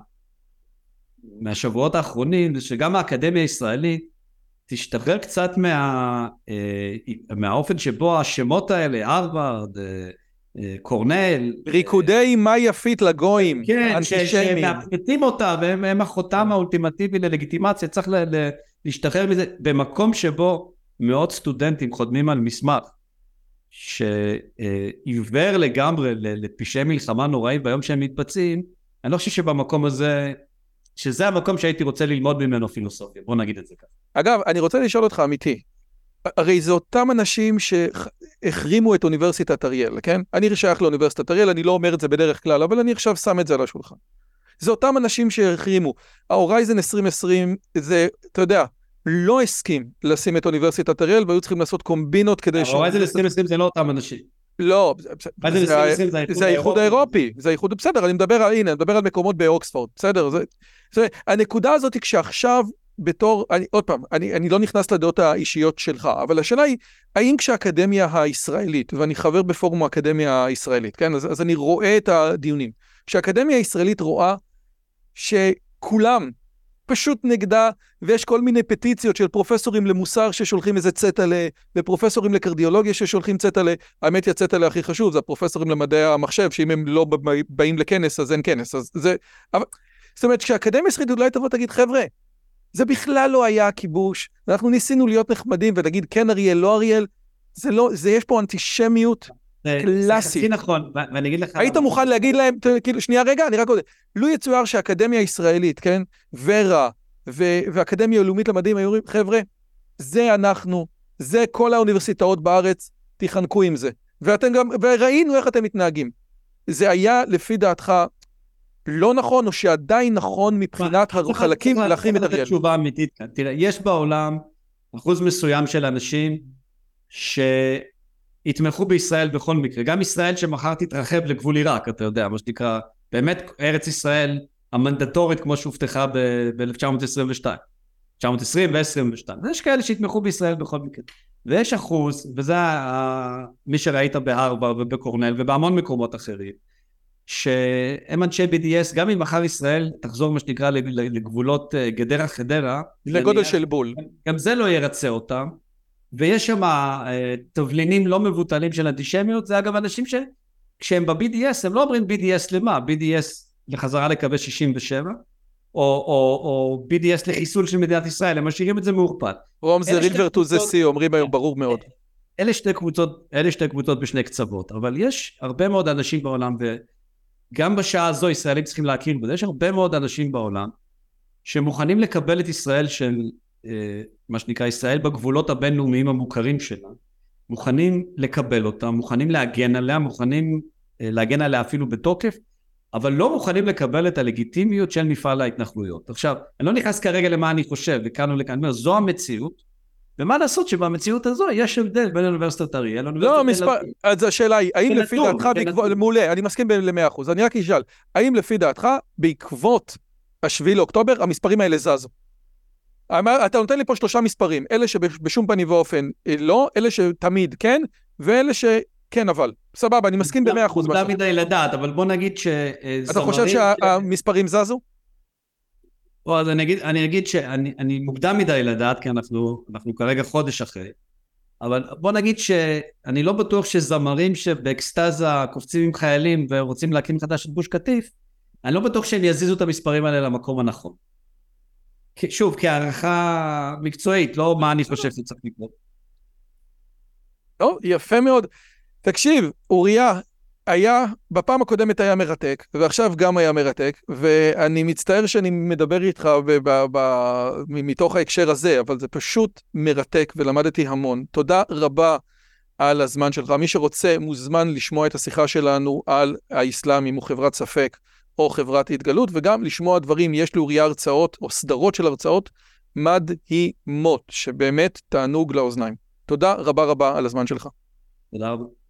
Speaker 2: מהשבועות האחרונים, זה שגם האקדמיה הישראלית תשתחרר קצת מה, אה, מהאופן שבו השמות האלה, הרווארד, אה, אה, קורנל.
Speaker 1: ריקודי מה יפית לגויים,
Speaker 2: כן,
Speaker 1: אנטישמים.
Speaker 2: אותה, והם הם החותם האולטימטיבי ללגיטימציה, צריך ל, ל, להשתחרר מזה. במקום שבו מאות סטודנטים חותמים על מסמך שעיוור לגמרי לפשעי מלחמה נוראים ביום שהם מתבצעים, אני לא חושב שבמקום הזה, שזה המקום שהייתי רוצה ללמוד ממנו פילוסופיה, בוא נגיד את זה ככה.
Speaker 1: אגב, אני רוצה לשאול אותך אמיתי, הרי זה אותם אנשים שהחרימו את אוניברסיטת אריאל, כן? אני שייך לאוניברסיטת אריאל, אני לא אומר את זה בדרך כלל, אבל אני עכשיו שם את זה על השולחן. זה אותם אנשים שהחרימו. ה Horizon 2020 זה, אתה יודע, לא הסכים לשים את אוניברסיטת אריאל והיו צריכים לעשות קומבינות כדי
Speaker 2: ש... ה Horizon 2020 זה לא אותם אנשים.
Speaker 1: לא, זה האיחוד האירופי, זה האיחוד, בסדר, אני מדבר על, הנה, אני מדבר על מקומות באוקספורד, בסדר, זה, הנקודה הזאת היא כשעכשיו בתור, אני, עוד פעם, אני, אני לא נכנס לדעות האישיות שלך, אבל השאלה היא, האם כשהאקדמיה הישראלית, ואני חבר בפורום האקדמיה הישראלית, כן, אז, אז אני רואה את הדיונים, כשהאקדמיה הישראלית רואה שכולם פשוט נגדה, ויש כל מיני פטיציות של פרופסורים למוסר ששולחים איזה צטלה, ופרופסורים לקרדיולוגיה ששולחים צטלה, האמת היא הצטלה הכי חשוב, זה הפרופסורים למדעי המחשב, שאם הם לא באים לכנס אז אין כנס, אז זה... אבל, זאת אומרת, כשהאקדמיה הישראלית אולי תבוא תגיד, חבר'ה, זה בכלל לא היה הכיבוש, אנחנו ניסינו להיות נחמדים ולהגיד כן אריאל, לא אריאל, זה לא, זה יש פה אנטישמיות קלאסית. זה חצי
Speaker 2: נכון, ואני אגיד לך...
Speaker 1: היית מוכן להגיד להם, כאילו, שנייה רגע, אני רק עוד... לו יצויר שהאקדמיה הישראלית, כן, ורה והאקדמיה הלאומית למדעים היו אומרים, חבר'ה, זה אנחנו, זה כל האוניברסיטאות בארץ, תיחנקו עם זה. ואתם גם, וראינו איך אתם מתנהגים. זה היה, לפי דעתך, לא נכון, או שעדיין נכון מבחינת החלקים להחרים את אריאל?
Speaker 2: תשובה אמיתית כאן. תראה, יש בעולם אחוז מסוים של אנשים שיתמכו בישראל בכל מקרה. גם ישראל שמחר תתרחב לגבול עיראק, אתה יודע, מה שנקרא, באמת ארץ ישראל המנדטורית כמו שהובטחה ב-1922. 1920 ו-22. יש כאלה שיתמכו בישראל בכל מקרה. ויש אחוז, וזה מי שראית בהרווארד ובקורנל ובהמון מקומות אחרים, שהם אנשי BDS, גם אם מחר ישראל תחזור מה שנקרא לגבולות אה, גדרה חדרה,
Speaker 1: לגודל של בול.
Speaker 2: גם זה לא ירצה אותם, ויש שם אה, תבלינים לא מבוטלים של אנטישמיות, זה אגב אנשים שכשהם ב-BDS הם לא אומרים BDS למה, BDS לחזרה לקווי 67, או, או, או BDS לחיסול של מדינת ישראל, הם משאירים את זה מעורפד.
Speaker 1: רום זה רילבר טו זה סי, אומרים היום ברור מאוד.
Speaker 2: אלה שתי קבוצות, אלה שתי קבוצות בשני קצוות, אבל יש הרבה מאוד אנשים בעולם, וגם בשעה הזו ישראלים צריכים להכיר בזה, יש הרבה מאוד אנשים בעולם שמוכנים לקבל את ישראל של אה, מה שנקרא ישראל בגבולות הבינלאומיים המוכרים שלה, מוכנים לקבל אותה, מוכנים להגן עליה, מוכנים אה, להגן עליה אפילו בתוקף, אבל לא מוכנים לקבל את הלגיטימיות של מפעל ההתנחלויות. עכשיו, אני לא נכנס כרגע למה אני חושב, לכאן או לכאן, אני אומר, זו המציאות, ומה לעשות שבמציאות הזו יש הבדל בין אוניברסיטת אריאל לאוניברסיטת
Speaker 1: לא, מספר, אז השאלה היא, האם לפי דעתך, מעולה, אני מסכים למאה אחוז, אני רק אשאל, האם לפי דעתך, בעקבות השביעי לאוקטובר, המספרים האלה זזו? אתה נותן לי פה שלושה מספרים, אלה שבשום פנים ואופן אה, לא, אלה שתמיד כן, ואלה שכן אבל. סבבה, אני מסכים במאה אחוז.
Speaker 2: מוקדם מדי לדעת, אבל בוא נגיד ש...
Speaker 1: אתה חושב שהמספרים זזו?
Speaker 2: או, אז אני אגיד, אני אגיד שאני מוקדם מדי לדעת, כי אנחנו, אנחנו כרגע חודש אחרי, אבל בוא נגיד שאני לא בטוח שזמרים שבאקסטזה קופצים עם חיילים ורוצים להקים מחדש את גוש קטיף, אני לא בטוח שהם יזיזו את המספרים האלה למקום הנכון. שוב, כהערכה מקצועית, לא מה אני חושב שצריך לקרות.
Speaker 1: טוב, יפה מאוד. תקשיב, אוריה, היה, בפעם הקודמת היה מרתק, ועכשיו גם היה מרתק, ואני מצטער שאני מדבר איתך ב- ב- מתוך ההקשר הזה, אבל זה פשוט מרתק ולמדתי המון. תודה רבה על הזמן שלך. מי שרוצה מוזמן לשמוע את השיחה שלנו על האסלאם, אם הוא חברת ספק או חברת התגלות, וגם לשמוע דברים, יש לאוריה הרצאות או סדרות של הרצאות מדהימות, שבאמת תענוג לאוזניים. תודה רבה רבה על הזמן שלך.
Speaker 2: תודה רבה.